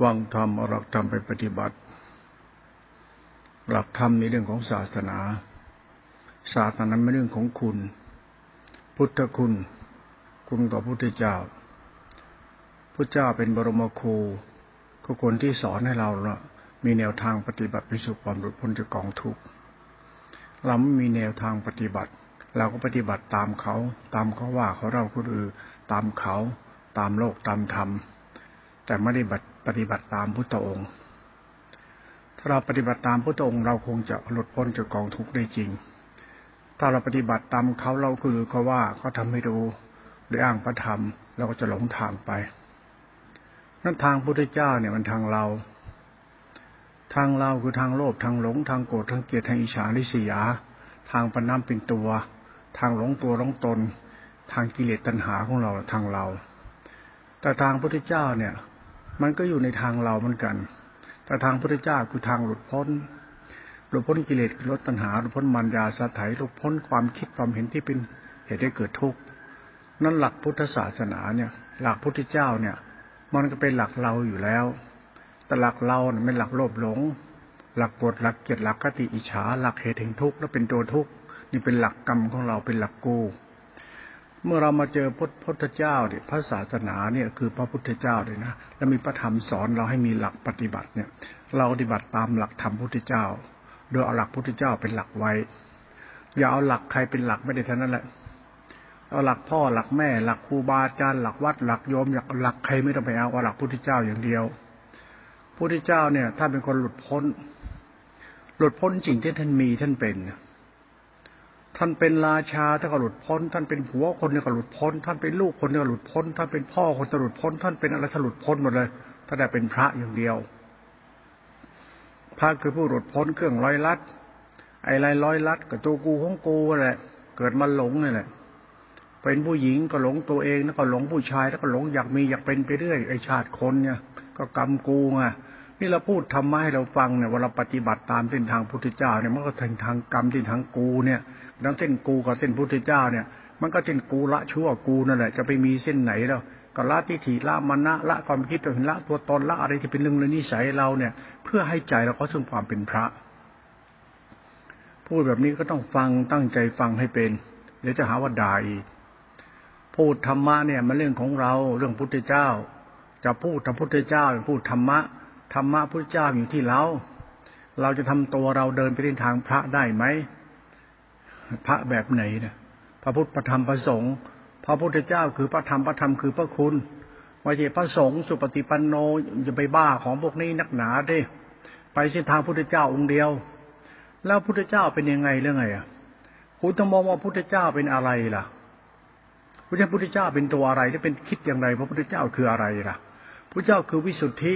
ฟังธรรมเอาหลักธรรมไปปฏิบัติ หลักธรรมในเรื่องของศาสนา ศาสนาไม่เรื่องของคุณ พุทธคุณ คุณกับพุทธเจ้า พุทธเจ้าเป็นบรมครูก็คนที่สอนให้เราละมีแนวทางปฏิบัติไปสู่ความหลุดพ้นจากกองทุกข์เราไม่มีแนวทางปฏิบัติ เราก็ปฏิบัติตามเขา ตามเขาว่าเขาเราคนอื่นตามเขา ตามโลกตามธรรม แต่ไม่ได้บัต ปฏิบัติตามพุทธองค์ ถ้าเราปฏิบัติตามพุทธองค์ เราคงจะหลุดพ้นจากกองทุกข์ได้จริง ถ้าเราปฏิบัติตามเขาเราคือเขาว่าเขาทาให้ดูหรืออ้างพระธรรมเราก็จะหลงทางไป นั่นทางพุทธเจ้าเนี่ยมันทางเรา ทางเราคือทางโลภทางหลง ทางโกรธทางเกลียดทางอิจฉาริษยา ทางปน้ำเป็นตัว ทางหลงตัวหลงตน ทางกิเลสตัณหาของเราทางเรา แต่ทางพุทธเจ้าเนี่ย มันก็อยู่ในทางเราเหมือนกัน แต่ทางพระเจ้าคือทางหลุดพ้น หลุดพ้นกิเลสลดตัณหาหลุดพ้นมัญญาสถายหลุดพ้นความคิดความเห็นที่เป็นเหตุให้เกิดทุกข์นั่นหลักพุทธศาสนาเนี่ย หลักพุทธเจ้าเนี่ย มันก็เป็นหลักเราอยู่แล้ว แต่หลักเราเนี่ยไม่หลักโลภหลง หลักกฎหลักเกียรติหลักกติอิจฉาหลักเหตุแห่งทุกข์แล้วเป็นตัวทุกข์นี่เป็นหลักกรรมของเราเป็นหลักกู เมื่อเรามาเจอพระพุทธเจ้าเนี่ยพระศาสนาเนี่ยคือพระพุทธเจ้าเลยนะแล้วมีพระธรรมสอนเราให้มีหลักปฏิบัติเนี่ย เราปฏิบัติตามหลักธรรมพุทธเจ้า โดยเอาหลักพุทธเจ้าเป็นหลักไว้ อย่าเอาหลักใครเป็นหลักไม่ได้เท่านั้นแหละเอาหลักพ่อหลักแม่หลักครูบาอาจารย์หลักวัดหลักโยมอยากหลักใครไม่ต้องไปเอาเอาหลักพุทธเจ้าอย่างเดียวพุทธเจ้าเนี่ยถ้าเป็นคนหลุดพ้น หลุดพ้นจริงที่ท่านมีท่านเป็น ท่านเป็นราชาท่านก็หลุดพ้น ท่านเป็นผัวคนก็หลุดพ้น ท่านเป็นลูกคนก็หลุดพ้น ท่านเป็นพ่อคนก็หลุดพ้น ท่านเป็นอะไรหลุดพ้นหมดเลยถ้าได้เป็นพระอย่างเดียว พระคือผู้หลุดพ้นเครื่องร้อยลัด ไอ้ไรร้อยลัดกับตัวกูของกูแหละ เกิดมาหลงนี่แหละเป็นผู้หญิงก็หลงตัวเองแล้วก็หลงผู้ชายแล้วก็หลงอยากมีอยากเป็นไปเรื่อยไอ้ชาติคนเนี่ย ก็กรรมกูไง นี่เราพูดทำมาให้เราฟังเนี่ยว่าเราปฏิบัติตามเส้นทางพุทธเจ้าเนี่ยมันก็ถึงทางกรรมที่ทางกูเนี่ยแล้วเส้นกูกับเส้นพุทธเจ้าเนี่ย มันก็เส้นกูละชั่วกูนั่นแหละจะไปมีเส้นไหนแล้วก็ละทิฏฐิละมณะละความคิดตัวเห็นละตัวตนละอะไรที่เป็นเรื่องในนิสัยเราเนี่ย เพื่อให้ใจเราเขาถึงความเป็นพระ พูดแบบนี้ก็ต้องฟังตั้งใจฟังให้เป็น เดี๋ยวจะหาว่าด่าอีกพูดธรรมะเนี่ยมันเรื่องของเราเรื่องพุทธเจ้า จะพูดธรรมพุทธเจ้าพูดธรรมะ ธรรมะพุทธเจ้าอยู่ที่เรา เราจะทำตัวเราเดินไปในทางพระได้ไหม พระแบบไหนนี่ยพระพุทธพระธรรมพระสงฆ์พระพุทธเจ้าคือพระธรรมพระธรรมคือพระคุณว่าจะพระสงฆ์สุปฏิปันโนจะไปบ้าของพวกนี้นักหนาดิไปเส้นทางพุทธเจ้าองค์เดียว แล้วพุทธเจ้าเป็นยังไงเรื่องไงอะคุณต้องมองว่าพุทธเจ้าเป็นอะไรล่ะพระพุทธเจ้าเป็นตัวอะไรจะเป็นคิดอย่างไร พระพุทธเจ้าคืออะไรล่ะพระเจ้าคือวิสุทธิ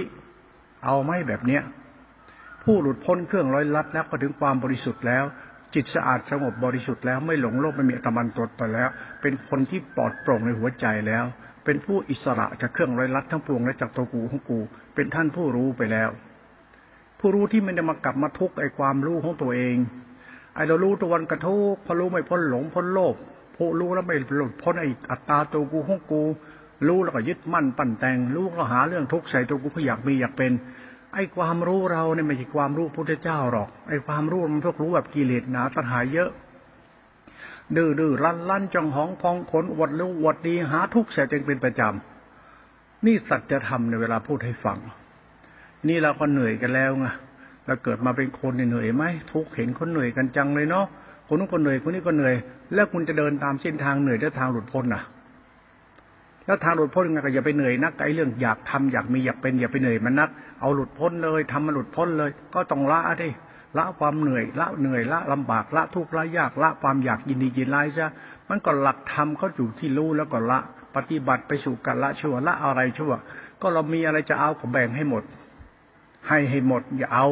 เอาไหมแบบเนี้ยผู้หลุดพ้นเครื่องร้อยลัดแล้วก็ถึงความบริสุทธิ์แล้ว จิตสะอาดสงบบริสุทธิ์แล้วไม่หลงโลกไม่มีตะมันตดไปแล้ว เป็นคนที่ปลอดโปร่งในหัวใจแล้ว เป็นผู้อิสระจากเครื่องร้อยลัดทั้งปวงและจากตัวกูของกู เป็นท่านผู้รู้ไปแล้ว ผู้รู้ที่ไม่ได้มากลับมาทุกข์ไอ้ความรู้ของตัวเองไอ้เรารู้ตัววันกระทุกพอรู้ไม่พ้นหลงพ้นโลภผู้รู้แล้วไม่หลุดพ้นไอ้อัตตาตัวกูของกู รู้แล้วก็ยึดมั่นปั่นแต่ง รู้ก็หาเรื่องทุกข์ใส่ตัวกูเพื่ออยากมีอยากเป็น ไอ้ความรู้เราเนี่ยไม่ใช่ความรู้พุทธเจ้าหรอก ไอ้ความรู้มันพวกรู้แบบกิเลสหนาตัณหาเยอะ ดื้อดื้อลั่นลั่นจังหองพองขนอวดรู้อวดดีหาทุกข์ใส่ตัวเองเป็นประจำนี่สัจธรรมในเวลาพูดให้ฟัง นี่เราก็เหนื่อยกันแล้วไงเราเกิดมาเป็นคนเหนื่อยไหมทุกเห็นคนเหนื่อยกันจังเลยเนาะคนนู้นก็เหนื่อยคนนี้ก็เหนื่อย แล้วคุณจะเดินตามเส้นทางเหนื่อยและทางหลุดพ้นอะ แล้วทางหลุดพ้นยังไงก็อย่าไปเหนื่อยนักไอ้เรื่องอยากทำอยากมีอยากเป็นอย่าไปเหนื่อยมันนัก เอาหลุดพ้นเลยทำมันหลุดพ้นเลย ก็ต้องละดิละความเหนื่อยละเหนื่อยละลำบากละทุกข์ละยากละความอยากยินดียินร้ายซะมันก็หลักธรรมเขาอยู่ที่รู้แล้วก็ละ ปฏิบัติไปสู่กันละชั่วละอะไรชั่ว ก็เรามีอะไรจะเอาก็แบ่งให้หมด ให้ให้หมดอย่าเอา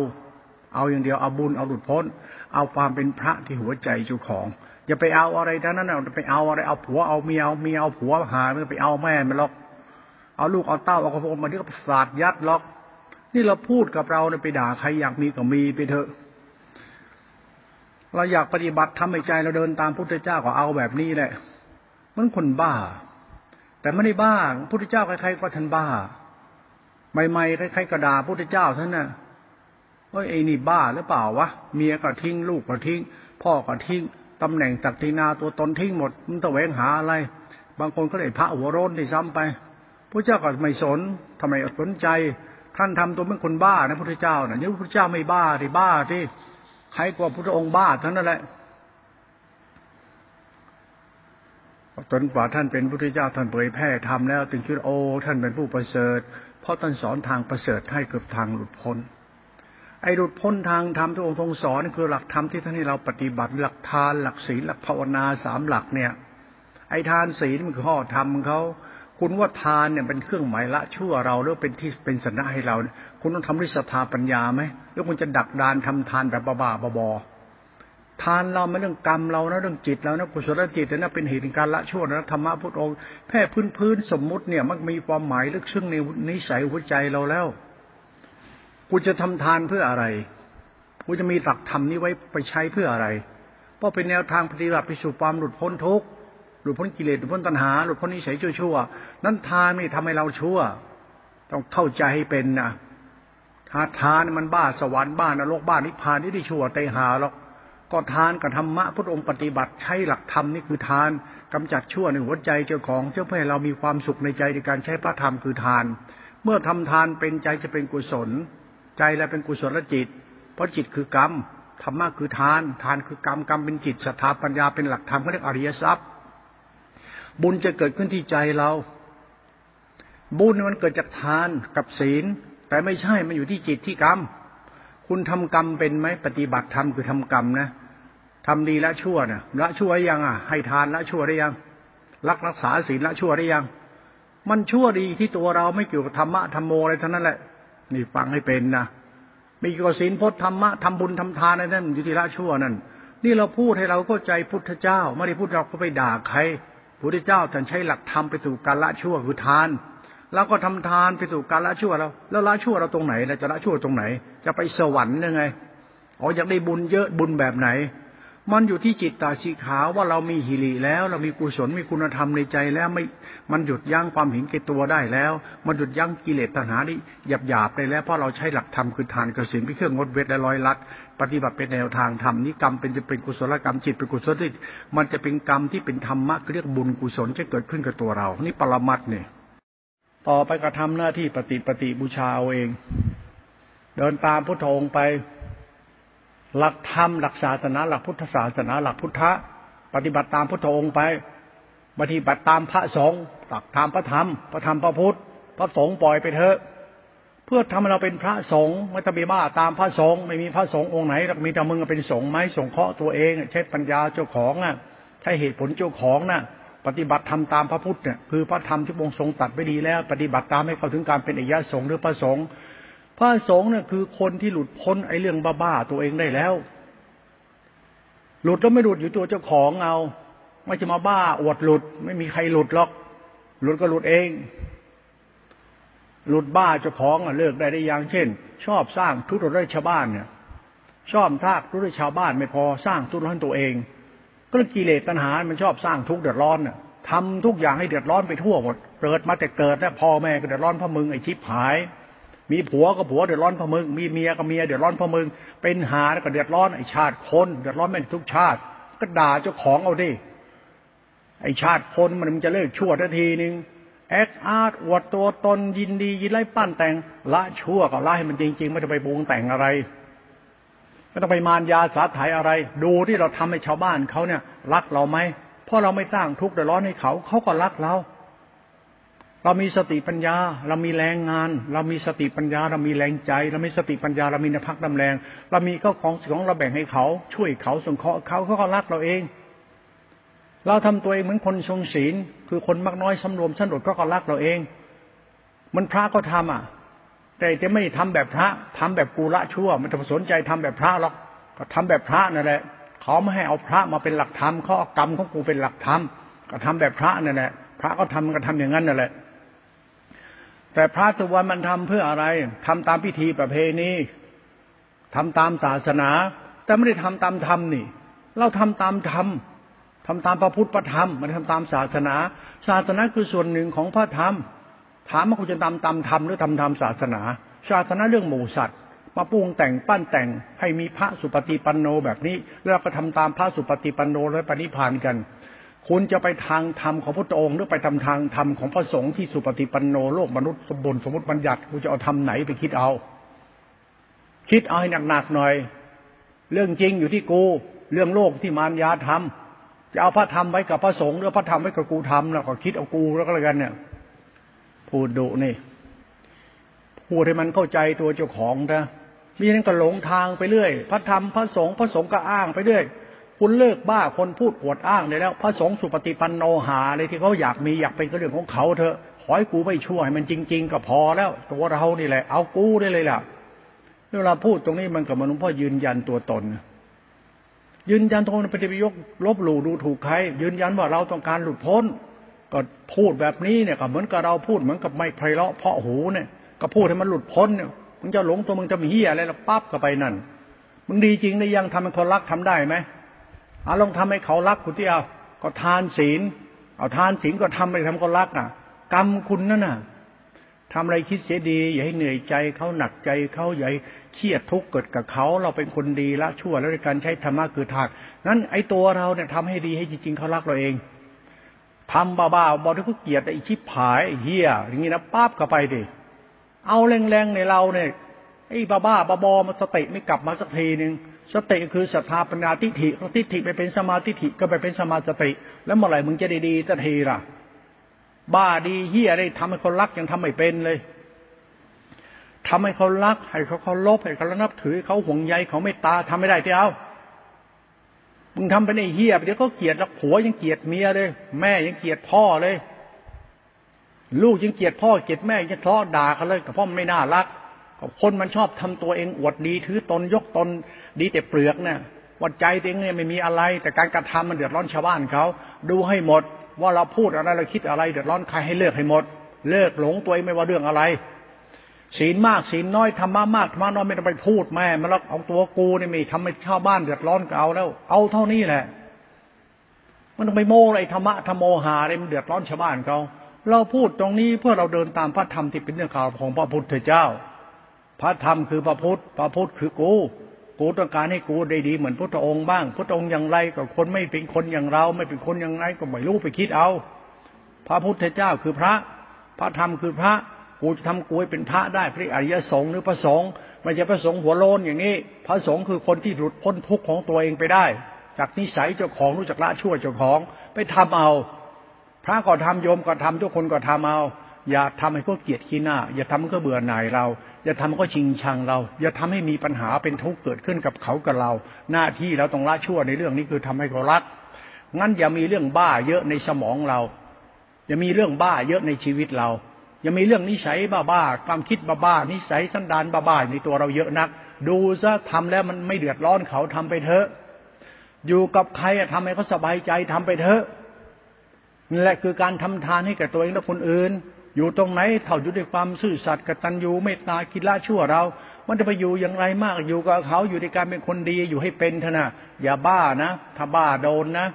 เอาอย่างเดียวเอาบุญเอาหลุดพ้น เอาความเป็นพระที่หัวใจเจ้าของ อย่าไปเอาอะไรทั้งนั้นเอาไปเอาอะไรเอาผัวเอาเมียเอาเมียเอาผัวหาไม่ไปเอาแม่มันหรอก เอาลูกเอาเต้าเอากระโปรงมาที่ก็ศาสตร์ยัดหรอก นี่เราพูดกับเราเนี่ยไปด่าใครอยากมีก็มีไปเถอะ เราอยากปฏิบัติทำให้ใจเราเดินตามพุทธเจ้าก็เอาแบบนี้แหละมันคนบ้า แต่ไม่ได้บ้าพุทธเจ้าใครๆก็ท่านบ้าใหม่ๆใครๆก็ด่าพุทธเจ้าท่านน่ะเฮ้ยไอ้นี่บ้าหรือเปล่าวะเมียก็ทิ้งลูกก็ทิ้ง พ่อก็ทิ้ง ตำแหน่งตักตินาตัวตนทิ้งหมด มันแหวงหาอะไร บางคนก็ได้พระหัวโรนที่ซ้ำไปพระเจ้าก็ไม่สนทำไมสนใจ ท่านทำตัวเป็นคนบ้านะพระเจ้านะ่ะยังพระเจ้าไม่บ้าที่บ้าที่ใครกว่าพระองค์บ้าเท่านั่นแหละจนกว่าท่านเป็นพระพุทธเจ้าท่านเผยแพร่ทำแล้ว ถึงคิดโอ้ท่านเป็นผู้ประเสริฐ เพราะท่านสอนทางประเสริฐให้เกือบทางหลุดพ้น ไอ้หลุดพ้นทางธรรมที่องค์ทรงสอนคือหลักธรรมที่ท่านให้เราปฏิบัติหลักทานหลักศีลหลักภาวนาสามหลักเนี่ย ไอ้ทานศีลมันคือข้อธรรมเขาคุณว่าทานเนี่ยเป็นเครื่องหมายละชั่วเราหรือเป็นที่เป็นสัญญาให้เรา คุณต้องทำด้วยศรัทธาปัญญาไหมแล้วคุณจะดักดานทำทานแบบบ้าๆบอทานเราไม่เรื่องกรรมเรานะเรื่องจิตเรานะกุศลจิตนะเป็นเหตุการละชั่วนะธรรมะพุทธองค์แค่พื้นพื้นสมมุติเนี่ยมันมีความหมายลึกซึ้งในนิสัยหัวใจเราแล้ว กูจะทำทานเพื่ออะไรกูจะมีหลักธรรมนี้ไว้ไปใช้เพื่ออะไร เพราะเป็นแนวทางปฏิบัติไปสู่ความหลุดพ้นทุกข์หลุดพ้นกิเลสหลุดพ้นตัณหาหลุดพ้นนิสัยชั่วๆนั้นทานไม่ทำให้เราชั่ว ต้องเข้าใจให้เป็นนะถ้าทานมันบ้าสวรรค์บ้านรกบ้านนิพพานนี่ได้ชั่วเตหาหรอกก็ทานกับธรรมะพระองค์ปฏิบัติใช้หลักธรรมนี่คือทานกำจัดชั่วในหัวใจเจ้าของเจ้าเพื่อให้เรามีความสุขในใจในการใช้พระธรรมคือทาน เมื่อทำทานเป็นใจจะเป็นกุศล ใจและเป็นกุศลจิต เพราะจิตคือกรรมธรรมะคือทาน ทานคือกรรมกรรมเป็นจิตศรัทธาปัญญาเป็นหลักธรรมเขาเรียกอริยทรัพย์ บุญจะเกิดขึ้นที่ใจเรา บุญมันเกิดจากทานกับศีล แต่ไม่ใช่มันอยู่ที่จิตที่กรรม คุณทำกรรมเป็นไหมปฏิบัติธรรมคือทำกรรมนะทำดีละชั่วนี่ยละชั่วยังอะ ให้ทานละชั่วได้ยัง รักรักษาศีลละชั่วได้ยัง มันชั่วดีที่ตัวเราไม่เกี่ยวกับธรรมะธรรมโมอะไรทั้งนั้นแหละ นี่ฟังให้เป็นนะมีกี่ยวกับศีลพจน์ธรรมะทำบุญทำทานอะไรนั่นอยู่ที่ละชั่วนั่นนี่เราพูดให้เราเข้าใจพุทธเจ้า ไม่ได้พูดเราก็ไปด่าใครพุทธเจ้าท่านใช้หลักธรรมไปสู่การละชั่วคือทานแล้วก็ทำทานไปสู่การละชั่วเรา แล้วละชั่วเราตรงไหนเราจะละชั่วตรงไหน จะไปสวรรค์ยังไงอ๋ออยากได้บุญเยอะบุญแบบไหน มันอยู่ที่จิตตาสีขาวว่าเรามีหิริแล้ว เรามีกุศลมีคุณธรรมในใจแล้วไม่ มันหยุดยั้งความเห็นแก่ตัวได้แล้ว มันหยุดยั้งกิเลสตัณหาที่หยาบหยาบได้แล้วเพราะเราใช้หลักธรรมคือทานกสินเป็นเครื่องงดเวทและร้อยลัดปฏิบัติเป็นแนวทางธรรมนี้กรรมเป็นจะเป็นกุศลกรรมจิตเป็นกุศลที่มันจะเป็นกรรมที่เป็นธรรมะเรียกบุญกุศลจะเกิดขึ้นกับตัวเรา นี่ปรมัตเนี่ยต่อไปกระทำหน้าที่ปฏิปฏิบูชาเอาเอง เดินตามพุทโธไป หลักธรรมหลักศาสนา หลักพุทธศาสนา หลักพุทธะปฏิบัติตามพุทธองค์ไปปฏิบัติตามพระสงฆ์ หลักธรรมพระธรรมพระธรรมพระพุทธพระสงฆ์ปล่อยไปเถอะ เพื่อทำให้เราเป็นพระสงฆ์ไม่ต้องมีบ้าตามพระสงฆ์ไม่มีพระสงฆ์องค์ไหนหรอกมีแต่มึงเป็นสงฆ์ไหมสงเคราะห์ตัวเองใช้ปัญญาเจ้าของน่ะใช้เหตุผลเจ้าของน่ะปฏิบัติทำตามพระพุทธเนี่ยคือพระธรรมที่องค์ทรงตัดไปดีแล้ว ปฏิบัติตามให้เข้าถึงการเป็นอายะสงฆ์หรือพระสงฆ์พระสงฆ์เนี่ยคือคนที่หลุดพ้นไอ้เรื่องบ้าๆตัวเองได้แล้ว หลุดแล้วไม่หลุดอยู่ตัวเจ้าของเอา ไม่จะมาบ้าอวดหลุด ไม่มีใครหลุดหรอก หลุดก็หลุดเอง หลุดบ้าเจ้าของอะเลิกได้ได้ยังเช่น ชอบสร้างทุกข์ร้อยชาวบ้านเนี่ยชอบทากทุกข์ร้อยชาวบ้านไม่พอสร้างทุกข์ร้อนตัวเอง ก็กิเลสตัณหา มันชอบสร้างทุกข์เดือดร้อนน่ะทำทุกอย่างให้เดือดร้อนไปทั่วหมด เกิดมาแต่เกิดแล้วพ่อแม่ก็เดือดร้อนพราะมึงไอ้ชิบหาย มีผัวก็ผัวเดือดร้อนพราะมึง มีเมียก็เมียเดือดร้อนพราะมึง เป็นหาแล้วก็เดือดร้อนไอชาติคนเดือดร้อนแม่ทุกชาติ ก็ด่าเจ้าของเอาดิ ไอชาติคนมันจะเลิกชั่วทันทีนึงแอคอาร์ตอวดตัวตนยินดียินไล่ปั้นแต่งละชั่วก็ละให้มันจริง ๆ ไม่ต้องไปปรุงแต่งอะไรไม่ต้องไปมารยาสาถ่ายอะไร ดูที่เราทำให้ชาวบ้านเขาเนี่ย รักเราไหมเพราะเราไม่สร้างทุกข์เดือดร้อนให้เขาเขาก็รักเรา เรามีสติปัญญา เรามีแรงงาน เรามีสติปัญญา เรามีแรงใจ เรามีสติปัญญา เรามีนภักดำแรง เรามีข้าของสิ่งของเราแบ่งให้เขา ช่วยเขาสงเคราะห์เขาเขาก็รักเราเอง เราทำตัวเองเหมือนคนทรงศีล คือคนมักน้อยสำรวมชั้นอดก็ก็รักเราเอง มันพระก็ทำอะ แต่จะไม่ทำแบบพระทำแบบกูละชั่ว มันจะสนใจทำแบบพระหรอกก็ทำแบบพระนั่นแหละเขาไม่ให้เอาพระมาเป็นหลักธรรมขาเอกรรมของกูเป็นหลักธรรมก็ทำแบบพระนั่นแหละพระก็ทำก็ทำอย่างนั้นนั่นแหละ แต่พระตุวันมันทำเพื่ออะไรทำตามพิธีประเพณีทำตามศาสนา แต่ไม่ได้ทำตามธรรมนี่ เราทำตามธรรม ทำตามพระพุทธพระธรรม มันทำตามศาสนา ศาสนาคือส่วนหนึ่งของพระธรรม ถามว่าคุณจะทำตามธรรมหรือทำตามศาสนา ศาสนาเรื่องหมู่สัตว์มาปรุงแต่งปั้นแต่งให้มีพระสุปฏิปันโนแบบนี้ แล้วก็ทำตามพระสุปฏิปันโนและปณิพานกัน คุณจะไปทางธรรมของพระองค์หรือไปทำทางธรรมของพระสงฆ์ที่สุปฏิปันโนโลกมนุษย์สมบูรณ์สมมติบัญญัติคุณจะเอาทำไหนไปคิดเอา คิดเอาให้หนักๆหน่อย เรื่องจริงอยู่ที่กู เรื่องโลกที่มารยาทำ จะเอาพระธรรมไว้กับพระสงฆ์หรือพระธรรมไว้กับกูทำแล้วก็คิดเอากูแล้วก็แล้วกันเนี่ยพูดดุนี่พูดให้มันเข้าใจตัวเจ้าของนะมีนั้นก็หลงทางไปเรื่อยพระธรรมพระสงฆ์พระสงฆ์ก็อ้างไปเรื่อยคุณเลิกบ้าคนพูดอวดอ้างได้แล้ว พระสงฆ์สุปฏิปันโนหาอะไรที่เขาอยากมีอยากเป็นก็เรื่องของเขาเถอะขอให้กูไม่ชั่วให้มันจริง ๆ ก็พอแล้วตัวเรานี่แหละ เอากูได้เลยล่ะเวลาพูดตรงนี้มันกับมนุษย์พ่อยืนยันตัวตน ยืนยันตรงนั้นปฏิบิยกลบหลู่ดูถูกใคร ยืนยันว่าเราต้องการหลุดพ้น ก็พูดแบบนี้เนี่ยก็เหมือนกับเราพูดเหมือนกับไม่ไพเราะเพาะหูเนี่ยก็พูดให้มันหลุดพ้นเนี่ยมึงจะหลงตัวมึงจะมีเฮียอะไรล้วปั๊บก็ไปนั่นมึงดีจริงได้ยังทำให้คนรักทำได้ไหมเอาลองทำให้เขารักคุณที่เอาก็ทานศีล เอาทานศีลก็ทำไปทำคนรักอะ กรรมคุณนั่นน่ะทำอะไรคิดเสียดี อย่าให้เหนื่อยใจเขาหนักใจเขาอย่าให้ เครียดทุกข์เกิดกับเขาเราเป็นคนดีละชั่วแล้วในการใช้ธรรมะคือทางนั้นไอ้ตัวเราเนี่ยทำให้ดีให้จริง ๆเขารักเราเองทำบ้าๆบอที่เขาเกลียดไอ้ชิบหายไอ้เฮียอย่างนี้นะปั๊บเข้าไปดิเอาแรงๆในเราเนี่ยไอ้บ้าๆบอๆมาสติไม่กลับมาสักทีหนึ่งสติคือศรัทธาปัญญาทิฏฐิทิฏฐิไปเป็นสมาธิก็ไปเป็นสมาสติ แล้วเมื่อไหร่มึงจะด้ดีสักทีล่ะ บ้าดีเฮียได้ทำให้คนรักยังทำไม่เป็นเลย ทำให้เขารัก ให้เขาเขาลบให้เขานับถือเขาห่วงใยเขาไม่ตาทำไม่ได้ที่เอามึงทำเป็นไอ้เฮียเดี๋ยวก็เกลียดแล้วผัวยังเกลียดเมียเลย แม่ยังเกลียดพ่อเลย ลูกยังเกลียดพ่อเกลียดแม่ยังทะเลาะด่ากันเลยกับพ่อไม่น่ารักคนมันชอบทำตัวเองอวดดีถือตนยกตนดีแต่เปลือกเนี่ยวัดใจตัวเองเนี่ยไม่มีอะไร แต่การกระทำมันเดือดร้อนชาวบ้านเขาดูให้หมด ว่าเราพูดอะไรเราคิดอะไร เดือดร้อนใครให้เลิกให้หมด เลิกหลงตัวเองไม่ว่าเรื่องอะไร ศีลมากศีลน้อยธรรมะมากธรรมะน้อยไม่ต้องไปพูดแม่มาแล้วเอาตัวกูนี่มีทำให้ชาวบ้านเดือดร้อนก็เอาแล้ว เอาเท่านี้แหละ มันต้องไปโม้อะไรธรรมะธรรมโมหาอะไรมันเดือดร้อนชาวบ้านเขาเราพูดตรงนี้เพื่อเราเดินตามพระธรรมที่เป็นเรื่องข่าวของพระพุทธเจ้า พระธรรมคือพระพุทธพระพุทธคือกูกูต้องการให้กูได้ดีเหมือนพุทธองค์บ้างพุทธองค์อย่างไรก็คนไม่เป็นคนอย่างเรา ไม่เป็นคนอย่างไรก็ไม่รู้ไปคิดเอา พระพุทธเจ้าคือพระ พระธรรมคือพระ กูจะทำกูให้เป็นพระได้พระอริยสงฆ์หรือพระสงฆ์ไม่ใช่พระสงฆ์หัวโลนอย่างนี้ พระสงฆ์คือคนที่หลุดพ้นทุกข์ของตัวเองไปได้ จากนิสัยเจ้าของรู้จักละชั่วเจ้าของไปทำเอา พระก็ทำโยมก็ทำทุกคนก็ทำเอา อย่าทำให้เขาเกียดขี้หน้า อย่าทำให้เขาเบื่อหน่ายเรา อย่าทำให้เขาชิงชังเรา อย่าทำให้มีปัญหาเป็นทุกข์เกิดขึ้นกับเขากับเรา หน้าที่เราต้องละชั่วในเรื่องนี้คือทำให้เขารักงั้นอย่ามีเรื่องบ้าเยอะในสมองเรา อย่ามีเรื่องบ้าเยอะในชีวิตเรา ยังมีเรื่องนิสัยบ้าๆความคิดบ้าๆนิสัยสันดานบ้าๆในตัวเราเยอะนัก ดูซะทำแล้วมันไม่เดือดร้อนเขาทำไปเถอะ อยู่กับใครทำให้เขาสบายใจทำไปเถอะนี่แหละคือการทำทานให้กับตัวเองและคนอื่น อยู่ตรงไหนเท่าอยู่ด้วยความซื่อสัตย์กตัญญูเมตตาคิละชั่วเรา มันจะไปอยู่อย่างไรมากอยู่กับเขาอยู่ในการเป็นคนดีอยู่ให้เป็นเถอะนะอย่าบ้านะ ถ้าบ้าโดนนะ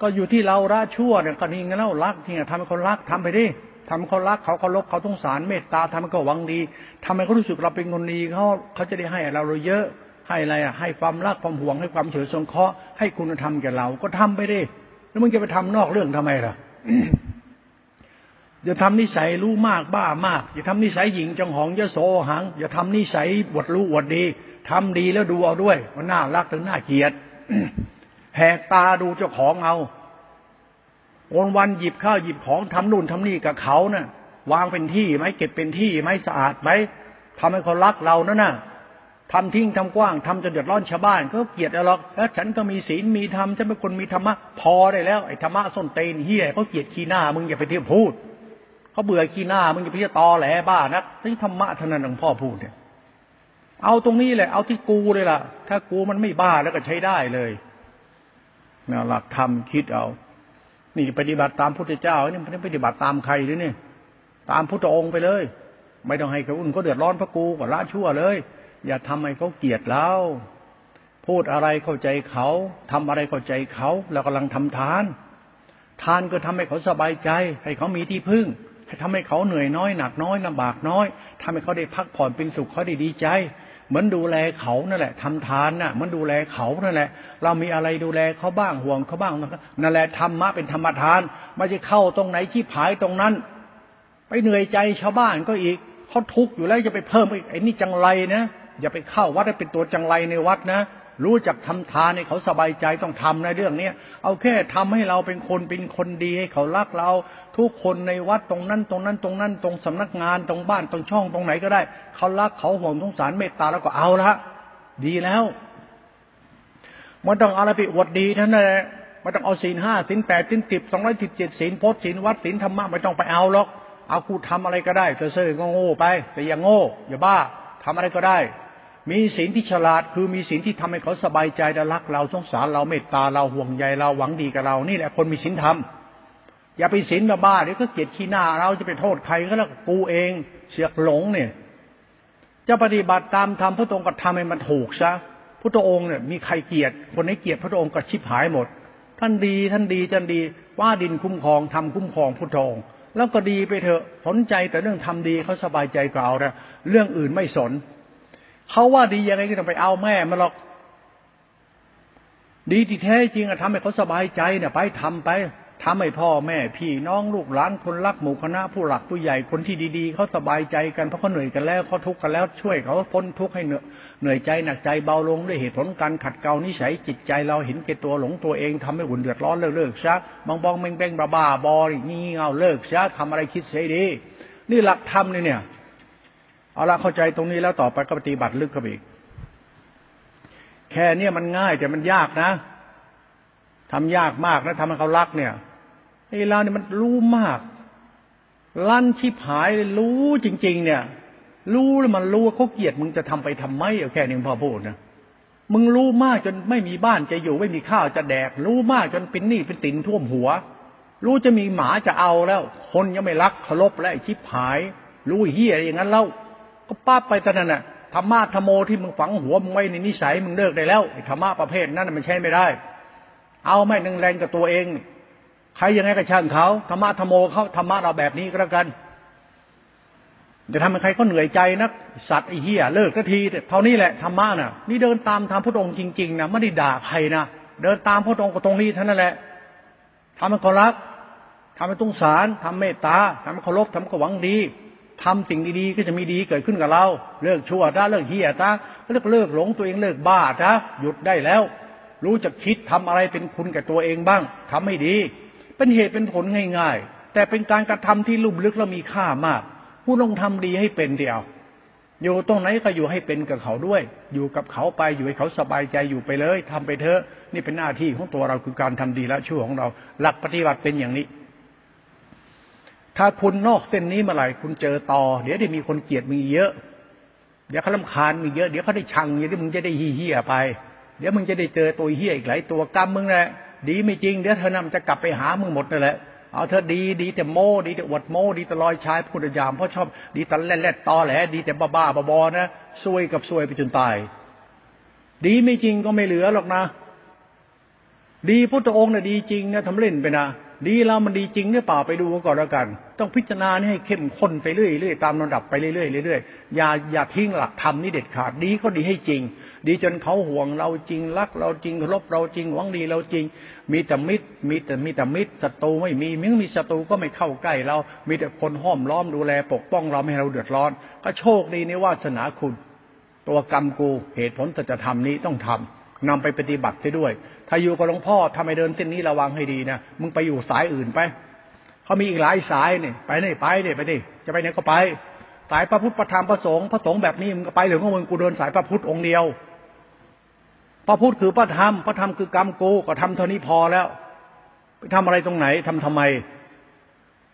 ก็อยู่ที่เราละชั่วเนี่ยก็นี่งั้นเรารักที่ทำให้คนรักทำไปดิ ทำเขารักเขาเคารพเขาต้องสารเมตตาทำให้เขาหวังดีทำให้เขารู้สึกเราเป็นคนดีเขาเขาจะได้ให้เราเราเยอะให้อะไรอะให้ความรักความห่วงให้ความเฉยสงเคราะห์ให้คุณธรรมแก่เราก็ทำไปดิแล้วมึงจะไปทำนอกเรื่องทำไมล่ะอย่าทำนิสัยรู้มากบ้ามากอย่าทำนิสัยหญิงจังหองยโสหังอย่าทำนิสัยบวดรู้อวดดีทำดีแล้วดูเอาด้วยว่าน่ารักหรือน่าเกลียดแหกตาดูเจ้าของเอา วันวันหยิบข้าวหยิบของทำนู่นทำนี่กับเขานะ่ะ วางเป็นที่ไหมเก็บเป็นที่ไหมสะอาดไหมทำให้เขารักเรานั่นน่ะทำทิ้งทำกว้างทำจนเดือดร้อนชาวบ้านเขาเกลียดเราหรอกแล้วฉันก็มีศีลมีธรรมฉันเป็นคนมีธรรมะพอได้แล้วไอ้ธรรมะส้นเตนเฮียเขาเกลียดขี้หน้า มึงอย่าไปเที่ยวพูดเขาเบื่อขี้หน้า มึงอย่าไปเที่ยวตอแหลบ้านักที่ธรรมะท่านั้นหลวงพ่อพูดเนี่ยเอาตรงนี้แหละ เอาที่กูเลยล่ะ ถ้ากูมันไม่บ้าแล้วก็ใช้ได้เลยนะหลักธรรมคิดเอา นี่ปฏิบัติตามพุทธเจ้าเนี่ยไม่ได้ปฏิบัติตามใครหรือเนี่ยตามพุทธองค์ไปเลย ไม่ต้องให้เขาอุ่นเขาเดือดร้อนพระกูก็ละชั่วเลย อย่าทำให้เขาเกลียดเราพูดอะไรเข้าใจเขาทำอะไรเข้าใจเขาเรากำลังทำทาน ทานก็ทำให้เขาสบายใจ ให้เขามีที่พึ่ง ให้ทำให้เขาเหนื่อยน้อยหนักน้อยลำบากน้อยทำให้เขาได้พักผ่อนเป็นสุขเขาได้ดีใจ เหมือนดูแลเขานั่นแหละทำทานน่ะมันดูแลเขานั่นแหละ เรามีอะไรดูแลเขาบ้างห่วงเขาบ้างนั่นแหละธรรมะเป็นธรรมทานไม่จะเข้าตรงไหนที่ผายตรงนั้น ไปเหนื่อยใจชาวบ้านก็อีกเขาทุกข์อยู่แล้วจะไปเพิ่มอีกไอ้นี่จังไรนะอย่าไปเข้าวัดให้เป็นตัวจังไรในวัดนะ รู้จักทำทานให้เขาสบายใจต้องทำในเรื่องเนี้ยเอาแค่ทำให้เราเป็นคนเป็นคนดีให้เขารักเรา ทุกคนในวัดตรงนั้นตรงนั้นตรงนั้น ตรงสำนักงานตรงบ้านตรงช่องตรงไหนก็ได้ เขารักเขาห่วงสงสารเมตตาแล้วก็เอาละดีแล้วมันต้องอะไรไปอวดดีท่านนั่นแหละไม่ต้องเอาศีลห้าศีลแปดศีลสิบสองร้อยสิบเจ็ดศีลโพสศีลวัดศีลธรรมะไม่ต้องไปเอาหรอกเอาคูทำอะไรก็ได้เซ่อก็โง่ไป แต่อย่าโง่อย่าบ้าทำอะไรก็ได้ มีศีลที่ฉลาด คือมีศีลที่ทำให้เขาสบายใจและรักเราสงสารเราเมตตาเราห่วงใยเราหวังดีกับเรา นี่แหละคนมีศีลธรรมอย่าไปศีลมาบ้าเดี๋ยวก็เกลียดขี้หน้า เราจะไปโทษใครก็แล้วกูเองเสียกหลงเนี่ย จะปฏิบัติตามธรรมพระองค์ก็ทำให้มันถูกซะพระองค์เนี่ยมีใครเกลียด คนไหนเกลียดพระองค์ก็ชิบหายหมด ท่านดีท่านดีจันดีว่าดินคุ้มครองทำคุ้มครองพระองค์แล้วก็ดีไปเถอะสนใจแต่เรื่องทำดีเขาสบายใจก็เอานะเรื่องอื่นไม่สน เขาว่าดียังไงก็ต้องไปเอาแม่มาหรอก ดีที่แท้จริงอะทำให้เขาสบายใจเนี่ยไปทำไปทำให้พ่อแม่ พี่น้องลูกหลานคนรักหมู่คณะผู้หลักผู้ใหญ่คนที่ดีๆเขาสบายใจกันเพราะเขาเหนื่อยกันแล้วเขาทุกข์กันแล้วช่วยเขาพ้นทุกข์ให้เหนื่อยใจหนักใจเบาลงด้วยเหตุผลการขัดเกลานิสัยจิตใจเราเห็นแก่ตัวหลงตัวเองทำให้หุ่นเดือดร้อนเลิกเลิกซะบางบองเม่งเบ่งบ้าบ้าบอนี่เงาเลิกซะทำอะไรคิดเสียดี นี่หลักธรรมเนี่ย เอาละเข้าใจตรงนี้แล้วต่อไปก็ปฏิบัติลึกเข้าไปอีกแค่เนี้ยมันง่ายแต่มันยากนะทำยากมากนะทำให้เขารักเนี่ยไอ้เราเนี่ยมันรู้มาก ลั่นชิบหายรู้จริง ๆ เนี่ย รู้แล้วมันรู้ว่าเขาเกลียดมึงจะทำไปทำไมเอาแค่นี้พอพูดนะมึงรู้มากจนไม่มีบ้านจะอยู่ไม่มีข้าวจะแดก รู้มากจนเป็นหนี้เป็นตินท่วมหัว รู้จะมีหมาจะเอาแล้ว คนยังไม่รักเคารพแล้วไอ้ชิบหาย รู้เฮียอย่างนั้นเล่า ก็ป้าไปต่นั้นน่ะธรรมะธรรมโมที่มึงฝังหัวมึงไว้ในนิสัยมึงเลิกได้แล้วธรรมะประเภทนั้นมันใช้ไม่ได้ เอาไม่นึงแรงกับตัวเอง ใครยังไงก็ช่างเขาธรรมะธรรมโมเขาธรรมะเราแบบนี้ก็แล้วกันจะทำให้ใครก็เหนื่อยใจนักสัตว์ไอ้เหี้ยเลิกสักทีเท่านี้แหละธรรมะน่ะ นี่เดินตามทางพระองค์จริงๆนะไม่ได้ด่าใครนะเดินตามพระองค์ก็ตรงนี้เท่านั้นแหละทำให้เขารักทำให้ตุ้งสารทำเมตตาทำให้เคารพทำให้หวังดี ทำสิ่งดีๆก็จะมีดีเกิดขึ้นกับเรา เลิกชั่วซะเลิกเฮียซะเลิกเลิกหลงตัวเองเลิกบ้าซะหยุดได้แล้ว รู้จักคิดทำอะไรเป็นคุณกับตัวเองบ้างทำให้ดี เป็นเหตุเป็นผลง่ายๆ แต่เป็นการกระทำที่ลุ่มลึกและมีค่ามาก ผู้ลงทำดีให้เป็นเดียว อยู่ตรงไหนก็อยู่ให้เป็นกับเขาด้วย อยู่กับเขาไปอยู่ให้เขาสบายใจอยู่ไปเลยทำไปเถอะนี่เป็นหน้าที่ของตัวเราคือการทำดีและชั่วของเรา หลักปฏิบัติเป็นอย่างนี้ ถ้าคุณนอกเส้นนี้เมื่อไหร่คุณเจอต่อ เดี๋ยวได้มีคนเกลียดมีเยอะ เดี๋ยวเขาลำคาญมีเยอะ เดี๋ยวเขาได้ชังเดี๋ยวมึงจะได้เฮี้ยไป เดี๋ยวมึงจะได้เจอตัวเฮี้ยอีกหลายตัวกรรมมึงแหละ ดีไม่จริง เดี๋ยวเธอนำจะกลับไปหามึงหมดนั่นแหละ เอาเธอดีดีแต่โม่ดีแต่อวดโม่ดีแต่ลอยชายพูดยามเพราะชอบดีแต่แล่ๆตอแหลดีแต่บ้าบ้าบอนะซวยกับซวยไปจนตาย ดีไม่จริงก็ไม่เหลือหรอกนะ ดีพุทธองค์น่ะดีจริงนะทำเล่นไปนะ ดีแล้วมันดีจริงหรือเปล่าไปดูก่อนแล้วกัน ต้องพิจารณาให้เข้มข้นไปเรื่อยๆตามลำดับไปเรื่อยๆเรื่อยๆอย่าอย่าทิ้งหลักธรรมนี่เด็ดขาดดีก็ดีให้จริง ดีจนเขาห่วงเราจริงรักเราจริงรพเราจริงหวังดีเราจริง มีแต่มิตร มีแต่มีแต่มิตรศัตรูไม่มีมึงมีศัตรูก็ไม่เข้าใกล้เรา มีแต่คนห้อมล้อมดูแลปกป้องเราไม่ให้เราเดือดร้อน ก็โชคดีในวาสนาคุณ ตัวกรรมกูเหตุผลจะทำนี้ต้องทำนำไปปฏิบัติไปด้วย ถ้าอยู่กับหลวงพ่อทำไมเดินเส้นนี้ระวังให้ดีนะมึงไปอยู่สายอื่นไปเขามีอีกหลายสายเนี่ยไปนี่ไปเนี่ยไปดิจะไปไหนก็ไป สายพระพุทธพระธรรมพระสงฆ์พระสงฆ์แบบนี้มึงก็ไปหรือของมึงกูเดินสายพระพุทธองค์เดียว พระพุทธคือพระธรรมพระธรรมคือกรรมกูก็ทำเท่านี้พอแล้ว ไปทำอะไรตรงไหนทำทำไม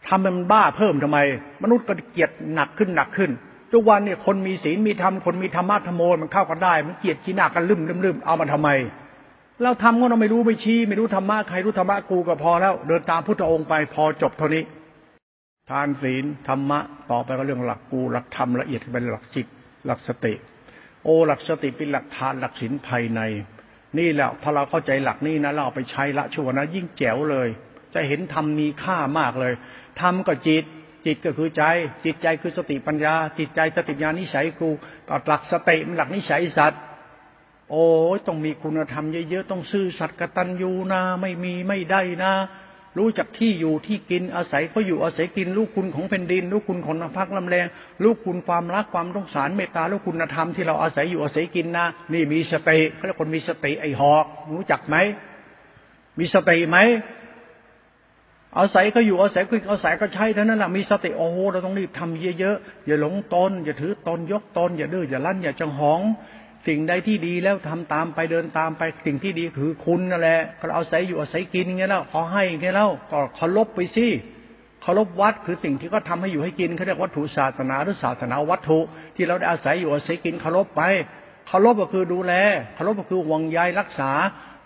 ทำมันบ้าเพิ่มทำไม มนุษย์ก็เกียดหนักขึ้นหนักขึ้นทุกวันเนี่ยคนมีศีลมีธรรมคนมีธรรมะธรรมโมมันเข้ากันได้ มันเกลียดขี้หน้ากันลืมลืมลืมเอามาทำไม เราทำก็เราไม่รู้ไม่ชี้ ไม่รู้ธรรมะใครรู้ธรรมะกูก็พอแล้ว เดินตามพุทธองค์ไปพอจบเท่านี้ ทานศีลธรรมะ ต่อไปก็เรื่องหลักกูหลักธรรมละเอียดเป็นหลักจิตหลักสติ โอหลักสติเป็นหลักทานหลักศีลภายใน นี่แหละถ้าเราเข้าใจหลักนี้นะเราเอาไปใช้ละชั่วนะ ยิ่งแจ๋วเลย จะเห็นธรรมมีค่ามากเลยธรรมก็จิตจิตก็คือใจ จิตใจคือสติปัญญา จิตใจสติปัญญานิสัยกูก็หลักสติมันหลักนิสัยสัตว์ โอ้ต้องมีคุณธรรมเยอะๆ ต้องซื่อสัตย์กตัญญูนะ ไม่มีไม่ได้นะ รู้จักที่อยู่ที่กินอาศัยเขาอยู่อาศัยกิน ลูกคุณของแผ่นดิน ลูกคุณของพักลำแรง ลูกคุณความรักความต้องสารเมตตาลูกคุณธรรมที่เราอาศัยอยู่อาศัยกินนะ นี่มีสติเขาเรียกคนมีสติไอหอก รู้จักไหม มีสติไหมอาศัยก็อยู่อาศัยก็อาศัยก็ใช้เท่านั้นแหละมีสติโอ้โหเราต้องรีบทำเยอะๆอย่าหลงตนอย่าถือตนยกตนอย่าดื้ออย่าลั่นอย่าจังหอง สิ่งใดที่ดีแล้วทำตามไปเดินตามไปสิ่งที่ดีคือคุณนั่นแหละก็อาศัยอยู่อาศัยกินอย่างเงี้ยแล้วขอให้อย่างเงี้ยแล้วก็เคารพไปสิเคารพวัดคือสิ่งที่ก็ทำให้อยู่ให้กินเขาเรียกวัตถุศาสนาหรือศาสนาวัตถุ ที่เราได้อาศัยอยู่อาศัยกินเคารพไปเคารพก็คือดูแลเคารพก็คือหวังใยรักษา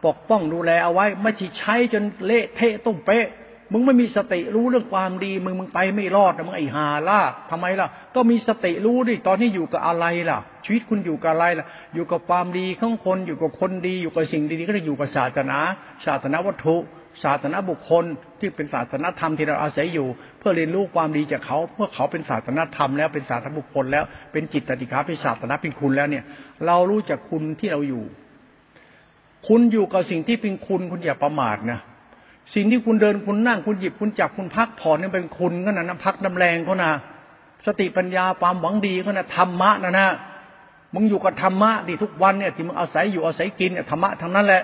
ปกป้องดูแลเอาไว้ไม่ใช่ใช้จนเละเทะตุ้มเป๊ะ มึงไม่มีสติรู้เรื่องความดี มึงมึงไปไม่รอดนะมึงไอ้หาล่าทำไมล่ะ ก็มีสติรู้ดิตอนนี้อยู่กับอะไรล่ะ ชีวิตคุณอยู่กับอะไรล่ะ อยู่กับความดีของคนอยู่กับคนดีอยู่กับสิ่งดีๆก็จะอยู่กับศาสนา ศาสนาวัตถุ ศาสนาบุคคลที่เป็นศาสนาธรรมที่เราอาศัยอยู่ เพื่อเรียนรู้ความดีจากเขาเพื่อเขาเป็นศาสนาธรรมแล้วเป็นศาสนาบุคคลแล้วเป็นจิตติขาเป็นศาสนาเป็นคุณแล้วเนี่ย เรารู้จักคุณที่เราอยู่ คุณอยู่กับสิ่งที่เป็นคุณคุณอย่าประมาทนะ สิ่งที่คุณเดินคุณนั่งคุณหยิบคุณจับคุณพักผ่อนนี่เป็นคุณก็นะนะพักน้าแรงเขานะสติปัญญาความหวังดีเขานะธรรมะนะนะมึงอยู่กับธรรมะดิทุกวันเนี่ยที่มึงอาศัยอยู่อาศัยกินเนี่ยธรรมะทั้งนั้นแหละ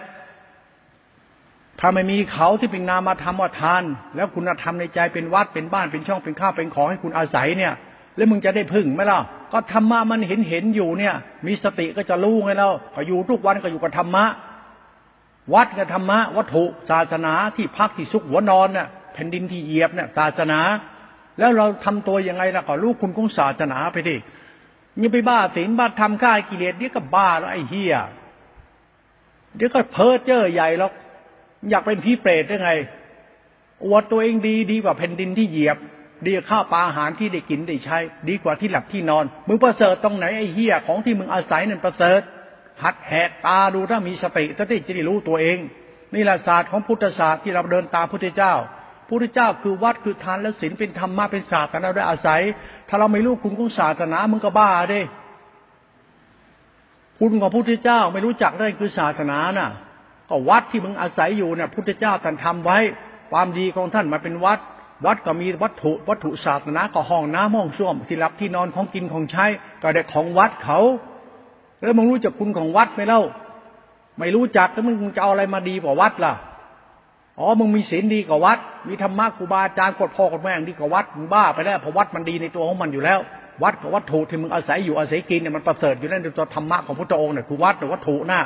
ถ้าไม่มีเขาที่เป็นนามาทำว่าทาน แล้วคุณธรรมในใจเป็นวัดเป็นบ้านเป็นช่องเป็นข้าวเป็นของให้คุณอาศัยเนี่ย แล้วมึงจะได้พึ่งไหมล่ะก็ธรรมะมันเห็นเห็นอยู่เนี่ย มีสติก็จะรู้ไงเราก็อยู่ทุกวันก็อยู่กับธรรมะ วัดกับธรรมะวัตถุศาสนาที่พักที่สุขหัวนอนเนี่ยแผ่นดินที่เหยียบเนี่ยศาสนา แล้วเราทำตัวยังไงล่ะก็รู้คุณของศาสนาไปดิยังไปบ้าศีลบ้าทำฆ่ากิเลสเดี๋ยวก็บ้าแล้วไอ้เฮียเดี๋ยวก็เพ้อเจ้อใหญ่แล้วอยากเป็นพี่เปรตได้ไงอวดตัวเองดีดีกว่าแผ่นดินที่เหยียบ ดีกว่าข้าวปลาอาหารที่ได้กินได้ใช้ ดีกว่าที่หลับที่นอนมึงประเสริฐตรงไหนไอ้เฮียของที่มึงอาศัยนั่นประเสริฐ หัดแหกตาดูถ้ามีสติสติจะได้รู้ตัวเอง นี่แหละศาสตร์ของพุทธศาสตร์ที่เราเดินตามพุทธเจ้าพุทธเจ้าคือวัดคือทานและศีลเป็นธรรมะเป็นศาสตร์แต่เราได้อาศัย ถ้าเราไม่รู้คุณของศาสนามึงก็บ้าเด้คุณของพุทธเจ้าไม่รู้จักได้คือศาสนาน่ะ ก็วัดที่มึงอาศัยอยู่เนี่ยพุทธเจ้าท่านทำไว้ ความดีของท่านมาเป็นวัด วัดก็มีวัตถุ วัตถุศาสนาก็ห้องน้ำห้องส้วมที่รับที่นอนของกินของใช้ก็ได้ของวัดเขา แล้วมึงรู้จักคุณของวัดไหมเล่า ไม่รู้จักแล้วมึงจะเอาอะไรมาดีกว่าวัดล่ะ อ๋อ มึงมีศีลดีกว่าวัด มีธรรมะครูบาอาจารย์กดพ่อกดแม่งดีกว่าวัด มึงบ้าไปแล้วเพราะวัดมันดีในตัวของมันอยู่แล้ว วัดกับวัตถุที่มึงอาศัยอยู่อาศัยกินเนี่ยมันประเสริฐอยู่นั่นตัวธรรมะของพุทธองค์เนี่ยคือวัดหรือวัตถุนะ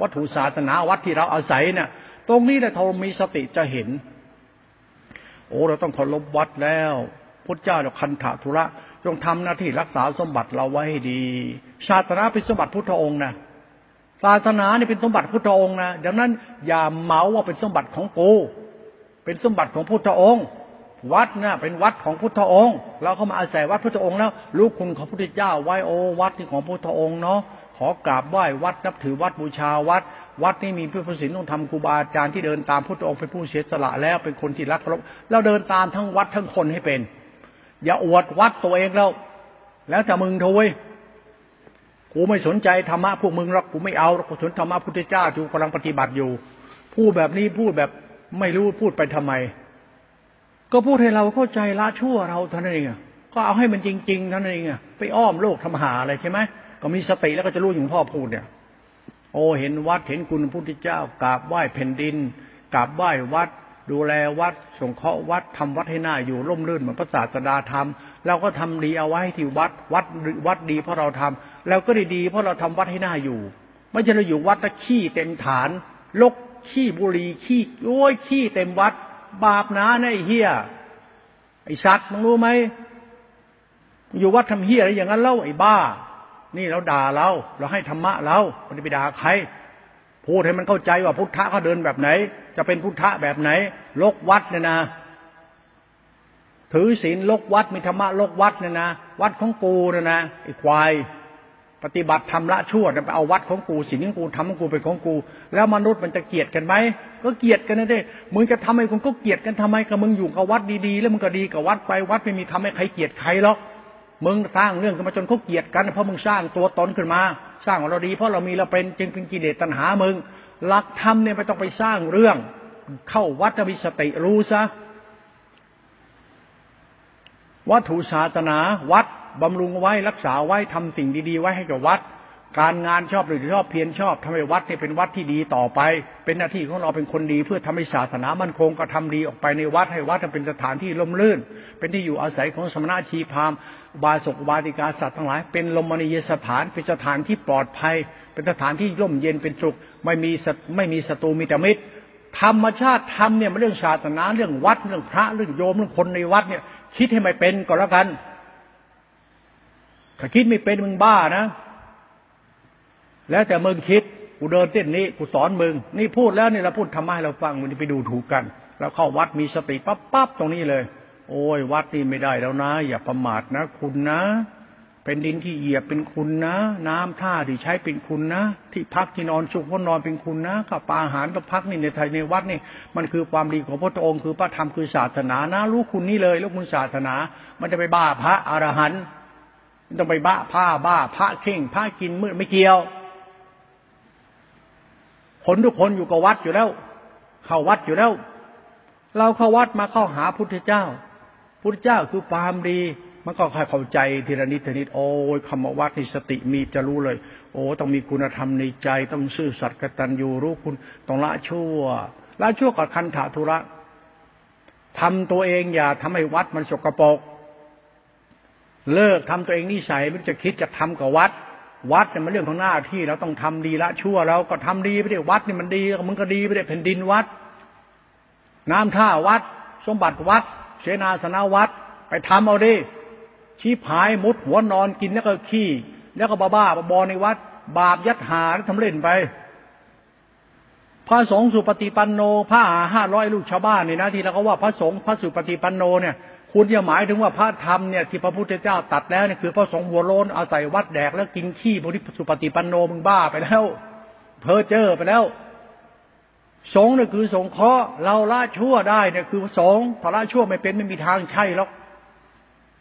วัตถุศาสนาวัดที่เราอาศัยเนี่ย ตรงนี้แหละเรามีสติจะเห็น โอ้ เราต้องเคารพวัดแล้วพุทธเจ้าเราคันถาธุระ จงทำหน้าที่รักษาสมบัติเราไว้ให้ดี ศาสนาเป็นสมบัติพุทธองค์นะศาสนาเนี่เป็นสมบัติพุทธองค์นะดังนั้นอย่าเมาว่าเป็นสมบัติของกูเป็นสมบัติของพุทธองค์ วัดนะ่ะเป็นวัดของพุทธองค์ เราเข้ามาอาศัยวัดพุทธองค์แล้วรู้คุณของพระพุทธเจ้าไว้โอวัดที่ของพุทธองค์เนาะขอกราบไหว้วัดนับถือวัดบูชาวัด วัดนี่มีผู้ประสิทธิ์ต้องทำครูบาอาจารย์ที่เดินตามพุทธองค์เป็นผู้เสียสละแล้วเป็นคนที่รักเคารพแล้วเดินตามทั้งวัดทั้งคนให้เป็น อย่าอวดวัดตัวเองแล้ว แล้วแต่มึงทุยกูไม่สนใจธรรมะพวกมึงหรอกกูไม่เอากูสนธรรมะพุทธเจ้าจูกำลังปฏิบัติอยู่ พูดแบบนี้พูดแบบไม่รู้พูดไปทำไม ก็พูดให้เราเข้าใจละชั่วเราเท่านั้นเองก็เอาให้มันจริงๆเท่านั้นเองไปอ้อมโลกทำหาอะไรใช่ไหมก็มีสติแล้วก็จะรู้อย่างพ่อพูดเนี่ย โอ้เห็นวัดเห็นคุณพุทธเจ้ากราบไหว้แผ่นดินกราบไหว้วัด ดูแลวัด สงเคราะห์วัดทำวัดให้หน้าอยู่ร่มรื่นเหมือนพระศาสดาทำเราก็ทำดีเอาไว้ที่วัดวัดวัดดีเพราะเราทำเราก็ได้ดีเพราะเราทำวัดให้หน้าอยู่ ไม่ใช่เราอยู่วัดแล้วขี้เต็มฐาน ลกขี้บุรีขี้โอ้ยขี้เต็มวัด บาปนะไอ้เฮียไอ้สัตว์มึงรู้ไหมอยู่วัดทำเฮียอะไรอย่างนั้นเล่าไอ้บ้า นี่เราด่าเรา เราให้ธรรมะเราไม่ได้ไปด่าใคร พูดให้มันเข้าใจว่าพุทธะเขาเดินแบบไหน จะเป็นพุทธะแบบไหน ลกวัดเนี่ยนะ ถือศีลลกวัดมีธรรมะลกวัดเนี่ยนะ วัดของกูเนี่ยนะไอ้ควาย ปฏิบัติทำละชั่วไปเอาวัดของกูสิ่งที่กูทำของกูเป็นของกู แล้วมนุษย์มันจะเกลียดกันไหมก็เกลียดกันนะเด้มึงจะทำให้คนก็เกลียดกันทำไมกับมึงอยู่กับวัดดีๆ แล้วมึงก็ดีกับวัดไปวัดไม่มีทำให้ใครเกลียดใครหรอก มึงสร้างเรื่องขึ้นมาจนเขาเกลียดกันเพราะมึงสร้างตัวตนขึ้นมา สร้างเราดีเพราะเรามีเราเป็นจึงเป็นกิเลสตัณหามึง หลักธรรมเนี่ยไม่ต้องไปสร้างเรื่อง เข้าวัดมีสติรู้ซะวัตถุศาสนาวัดบำรุงไว้รักษาไว้ทำสิ่งดี ๆ ไว้ให้กับวัด การงานชอบหรือชอบเพียรชอบทำให้วัดเนี่ยเป็นวัดที่ดีต่อไป เป็นหน้าที่ของเราเป็นคนดี เพื่อทำให้ศาสนามั่นคงก็ทำดีออกไปในวัดให้วัดเป็นสถานที่ร่มรื่น เป็นที่อยู่อาศัยของสมณะชีพามบาศกบาติกาสัตว์ทั้งหลาย เป็นลมณียสถานเป็นสถานที่ปลอดภัย เป็นสถานที่ร่มเย็นเป็นสุขไม่มีไม่มีศัตรูมีแต่มิตรธรรมชาติธรรมเนี่ยมันเรื่องศาสนาเรื่องวัดเรื่องพระเรื่องโยมเรื่องคนในวัดเนี่ย คิดให้ไม่เป็นก็แล้วกัน ถ้าคิดไม่เป็นมึงบ้านะ แล้วแต่มึงคิดกูเดินเส้นนี้กูสอนมึง นี่พูดแล้วนี่เราพูดทำให้เราฟังมันไปดูถูกกันแล้วเข้าวัดมีสติปั๊บปั๊บตรงนี้เลย โอ้ยวัดนี่ไม่ได้แล้วนะ อย่าประมาทนะ คุณนะเป็นดินที่เหยียบเป็นคุณนะ น้ำท่าที่ใช้เป็นคุณนะ ที่พักที่นอนสุขพนอนเป็นคุณนะข้าวปลาอาหารก็พักนี่ในไทยในวัดนี่มันคือความดีของพระองค์คือพระธรรมคือศาสนานะรู้คุณนี่เลยรู้คุณศาสนา มันจะไปบ้าพระอรหันต์ต้องไปบ้าผ้าบ้าพระเข่งพระกินมืดไม่เกี่ยว คนทุกคนอยู่กับวัดอยู่แล้ว เข้าวัดอยู่แล้ว เราเข้าวัดมาเข้าหาพุทธเจ้า พุทธเจ้าคือความดี มันก็ค่อยเข้าใจทีละนิดทีนิดโอ้ยคำวัดที่สติมีจะรู้เลย โอ้ต้องมีคุณธรรมในใจ ต้องซื่อสัตย์กตัญญูรู้คุณต้องละชั่วละชั่วกับคันถาธุระทำตัวเองอย่าทำให้วัดมันสกปรกเลิกทำตัวเองนิสัยไม่จะคิดจะทำกับวัด วัดเนี่ยมันเรื่องของหน้าที่เราต้องทำดีละชั่วเราก็ทำดีไปได้วัดเนี่ยมันดีมึงก็ดีไปได้แผ่นดินวัด น้ำท่าวัด สมบัติวัด เสนาสนะวัด ไปทำเอาดิชี้ผายมุดหัวนอนกินแล้วก็ขี้ แล้วก็บ้าบ้าบอในวัด บาปยัดหาทำเล่นไปพระสงฆ์สุปฏิปันโนพระห้าร้อยลูกชาวบ้านเนี่ยนะที่เราก็ว่าพระสงฆ์พระสุปฏิปันโนเนี่ย คุณจะหมายถึงว่าพระธรรมเนี่ยที่พระพุทธเจ้าตัดแล้วเนี่ยคือพระสงฆ์หัวโลนเอาใส่วัดแดกแล้วกินขี้บริสุปฏิปันโนมึงบ้าไปแล้ว เพ้อเจ้อไปแล้ว สงเนี่ยคือสงเคราะห์เราละชั่วได้เนี่ยคือสงถ้าละชั่วไม่เป็นไม่มีทางใช่หรอก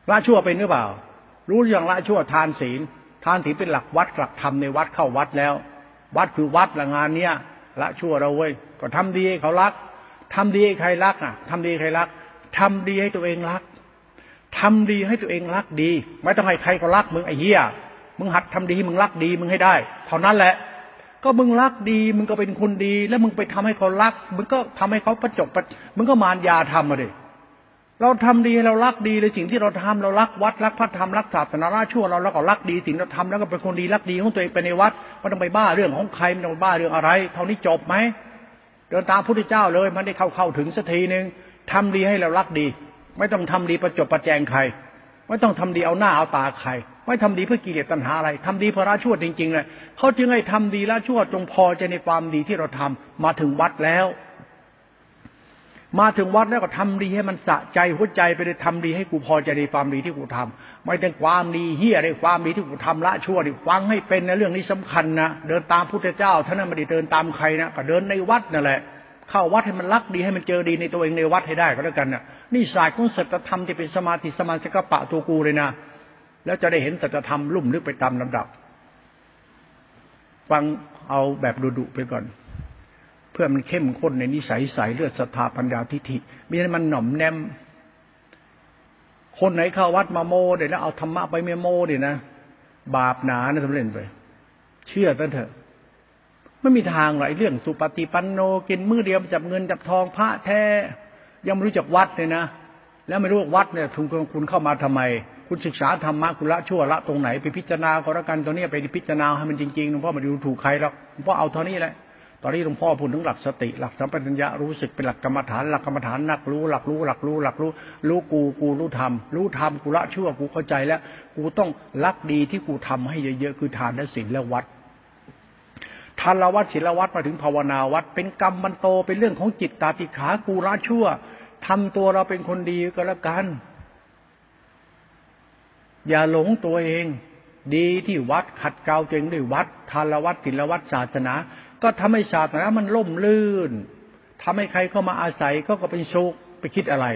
ละชั่วเป็นหรือเปล่า รู้อย่างละชั่วทานศีล ทานศีลเป็นหลักวัดหลักธรรมในวัดเข้าวัดแล้ว วัดคือวัดละงานเนี้ยละชั่วเราเว้ยก็ทำดีให้เขารักทำดีให้ใครรักอะทำดีใครรัก ทำดีให้ตัวเองรักทำดีให้ตัวเองรักดี ไม่ต้องให้ใครก็รักมึงไอ้เหี้ยมึงหัดทำดีมึงรักดีมึงให้ได้เท่านั้นแหละ ก็มึงรักดี มึงก็เป็นคนดี แล้วมึงไปทำให้เขารัก มึงก็ทำให้เขาประจบประมึงก็มารยาทำมาดิเราทำดีเรารักดีเลยสิ่งที่เราทำเรารักวัดรักพระธรรมรักศาสนาราชั่วเราแล้วก็รักดีสิ่งเราทำแล้วก็เป็นคนดีรักดีของตัวเองไปในวัดไม่ต้องไปบ้าเรื่องของใครไม่ต้องบ้าเรื่องอะไร เท่านี้จบไหมเดินตามพระพุทธเจ้าเลยมันได้เข้าเข้าถึงสักทีหนึ่ง ทำดีให้เรารักดี ไม่ต้องทำดีประจบประแจงใคร ไม่ต้องทำดีเอาหน้าเอาตาใคร ไม่ทำดีเพื่อกิเลสตัณหาอะไรทำดีเพราะละชั่วจริงๆเลยเขาจึงให้ทำดีละชั่วจงพอใจในความดีที่เราทำมาถึงวัดแล้ว มาถึงวัดแล้วก็ทำดีให้มันสะใจหัวใจไปเลยทำดีให้กูพอใจในความดีที่กูทำไม่แต้องความดีเฮียในความดีที่กูทำละชั่วดิฟังให้เป็นในเรื่องนี้สำคัญนะเดินตามพุทธเจ้าท่านไม่ได้เดินตามใครนะก็เดินในวัดนั่นแหละ เข้าวัดให้มันรักดีให้มันเจอดีในตัวเองในวัดให้ได้ก็แล้วกันน่ะนี่สายของสัจธรรมที่เป็นสมาธิสมาสกปะตัวกูเลยนะแล้วจะได้เห็นสัจธรรมลุ่มลึกไปตามลำดับ ฟังเอาแบบดุๆไปก่อน เพื่อมันเข้มข้นในนิสัยใสเลือดศรัทธาปัญญาทิฏฐิมีให้มันหน่อมแนม คนไหนเข้าวัดมาโมเดี๋ยวแล้วเอาธรรมะไปเมโมเดี๋ยนะบาปหนานะทำเล่นไป เชื่อตั้งเถอะ ไม่มีทางหรอกเรื่องสุปฏิปันโนกินมือเดียวจับเงินจับทองพระแท้ยังไม่รู้จักวัดเลยนะแล้วไม่รู้ว่าวัดเนี่ยทุนคุณเข้ามาทำไม คุณศึกษาธรรมะคุณละชั่วละตรงไหนไปพิจารณาก็แล้วกันตอนนี้ไปพิจารณาให้มันจริงๆหลวงพ่อมาดูถูกใครหรอกหลวงพ่อเอาเท่านี้แหละตอนนี้หลวงพ่อพูดถึงหลักสติ หลักสัมปชัญญะรู้สึกเป็นหลักกรรมฐานหลักกรรมฐานนักรู้หลักรู้หลักรู้หลักรู้ รู้กูกูรู้ธรรมรู้ธรรมกูละชั่วกูเข้าใจแล้ว กูต้องรักดีที่กูทำให้เยอะๆคือทานและศีลและวัด ทานวัดศีลวัดมาถึงภาวนาวัด เป็นกรรมมันโตเป็นเรื่องของจิตตาติขากูละชั่วทำตัวเราเป็นคนดีก็แล้วกัน อย่าหลงตัวเอง ดีที่วัดขัดเกลาตัวเองด้วยวัดทานวัดศิลวัดศาสนา ก็ทำให้ศาสนามันล่มลื่นทำให้ใครเข้ามาอาศัยก็ก็เป็นสุขไปคิดอะไร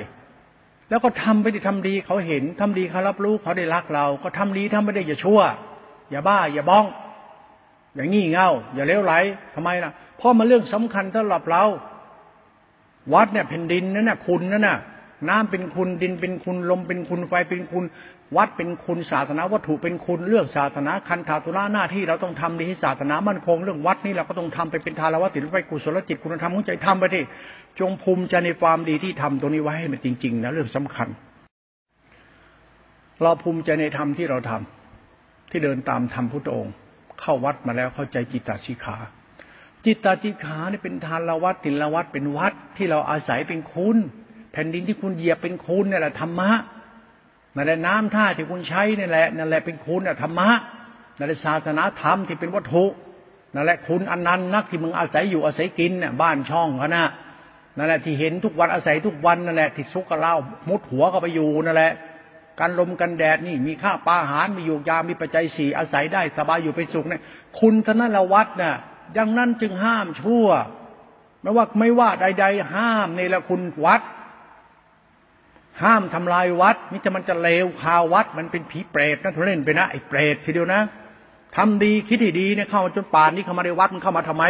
แล้วก็ทำไปที่ทำดีเขาเห็นทำดีเขารับรู้เขาได้รักเรา ก็ทำดีทำไม่ได้อย่าชั่ว อย่าบ้า อย่าบ้อง อย่างงี้เง่า อย่าเลวไหลทำไมล่ะ เพราะมันเรื่องสำคัญสำหรับเรา วัดเนี่ยแผ่นดินนั่นน่ะคุณนั่นน่ะ น้ำเป็นคุณดินเป็นคุณลมเป็นคุณไฟเป็นคุณ วัดเป็นคุณศาสนาวัตถุเป็นคุณเรื่องศาสนาคันธาตุระหน้าที่เราต้องทำดีให้ศาสนามั่นคงเรื่องวัดนี่เราก็ต้องทำไปเป็นทารวัตติไปกุศลจิตคุณธรรมของใจทำไปที่จงภูมิใจในความดีที่ทำตรงนี้ไว้ให้มันจริงๆนะเรื่องสำคัญ เราภูมิใจในธรรมที่เราทำที่เดินตามธรรมพุทธองค์ เข้าวัดมาแล้วเข้าใจจิตตสิขา จิตตสิขานี่เป็นทานละวัดติลวัดเป็นวัดที่เราอาศัยเป็นคุณ แผ่นดินที่คุณเหยียบเป็นคุณนี่แหละธรรมะนั่นแหละน้ำท่าที่คุณใช้นี่แหละนั่นแหละเป็นคุณน่ะธรรมะนั่นแหละศาสนาธรรมที่เป็นวัตถุนั่นแหละคุณอันนั้นนักที่มึงอาศัยอยู่อาศัยกินเนี่ยบ้านช่องเขานะนั่นแหละที่เห็นทุกวันอาศัยทุกวันนั่นแหละที่ซุกกระเล่ามุดหัวก็ไปอยู่นั่นแหละ การลมกันแดดนี่มีข้าปลาหารมีอยู่ยามีปัจจัยสี่อาศัยได้สบายอยู่เป็นสุขเนี่ยคุณท่านละวัดน่ะดังนั้นจึงห้ามชั่ว ไม่ว่าไม่ว่าใด ๆ ห้ามในละคุณวัด ห้ามทำลายวัดมิจะมันจะเลวข่าววัด มันเป็นผีเปรตนะทุเล่นไปนะไอ้เปรตทีเดียวนะทำดีคิดดีเนี่ยเข้ามาจนป่านนี้เข้ามาในวัดมันเข้ามาทำไม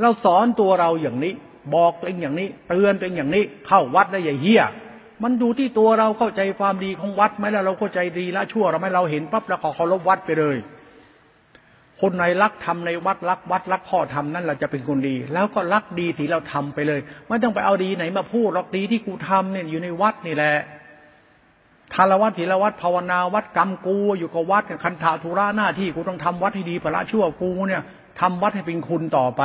เราสอนตัวเราอย่างนี้ บอกตัวเองอย่างนี้ เตือนตัวเองอย่างนี้ เข้าวัดได้อย่าเฮี้ย มันดูที่ตัวเราเข้าใจความดีของวัดไหมล้วเราเข้าใจดีละชั่วเราไม่เราเห็นปั๊บเราขอเคารพวัดไปเลย คนในรักทำในวัดรักวัดรักข้อทำนั่นเราจะเป็นคนดี แล้วก็รักดีที่เราทำไปเลยไม่ต้องไปเอาดีไหนมาพูดรักดีที่กูทำเนี่ยอยู่ในวัดนี่แหละทารวัดถีรวัดภาวนาวัดกรรมกูอยู่กับวัดคันธาธุระหน้าที่กูต้องทำวัดให้ดีพระชั่วกูเนี่ยทำวัดให้เป็นคุณต่อไป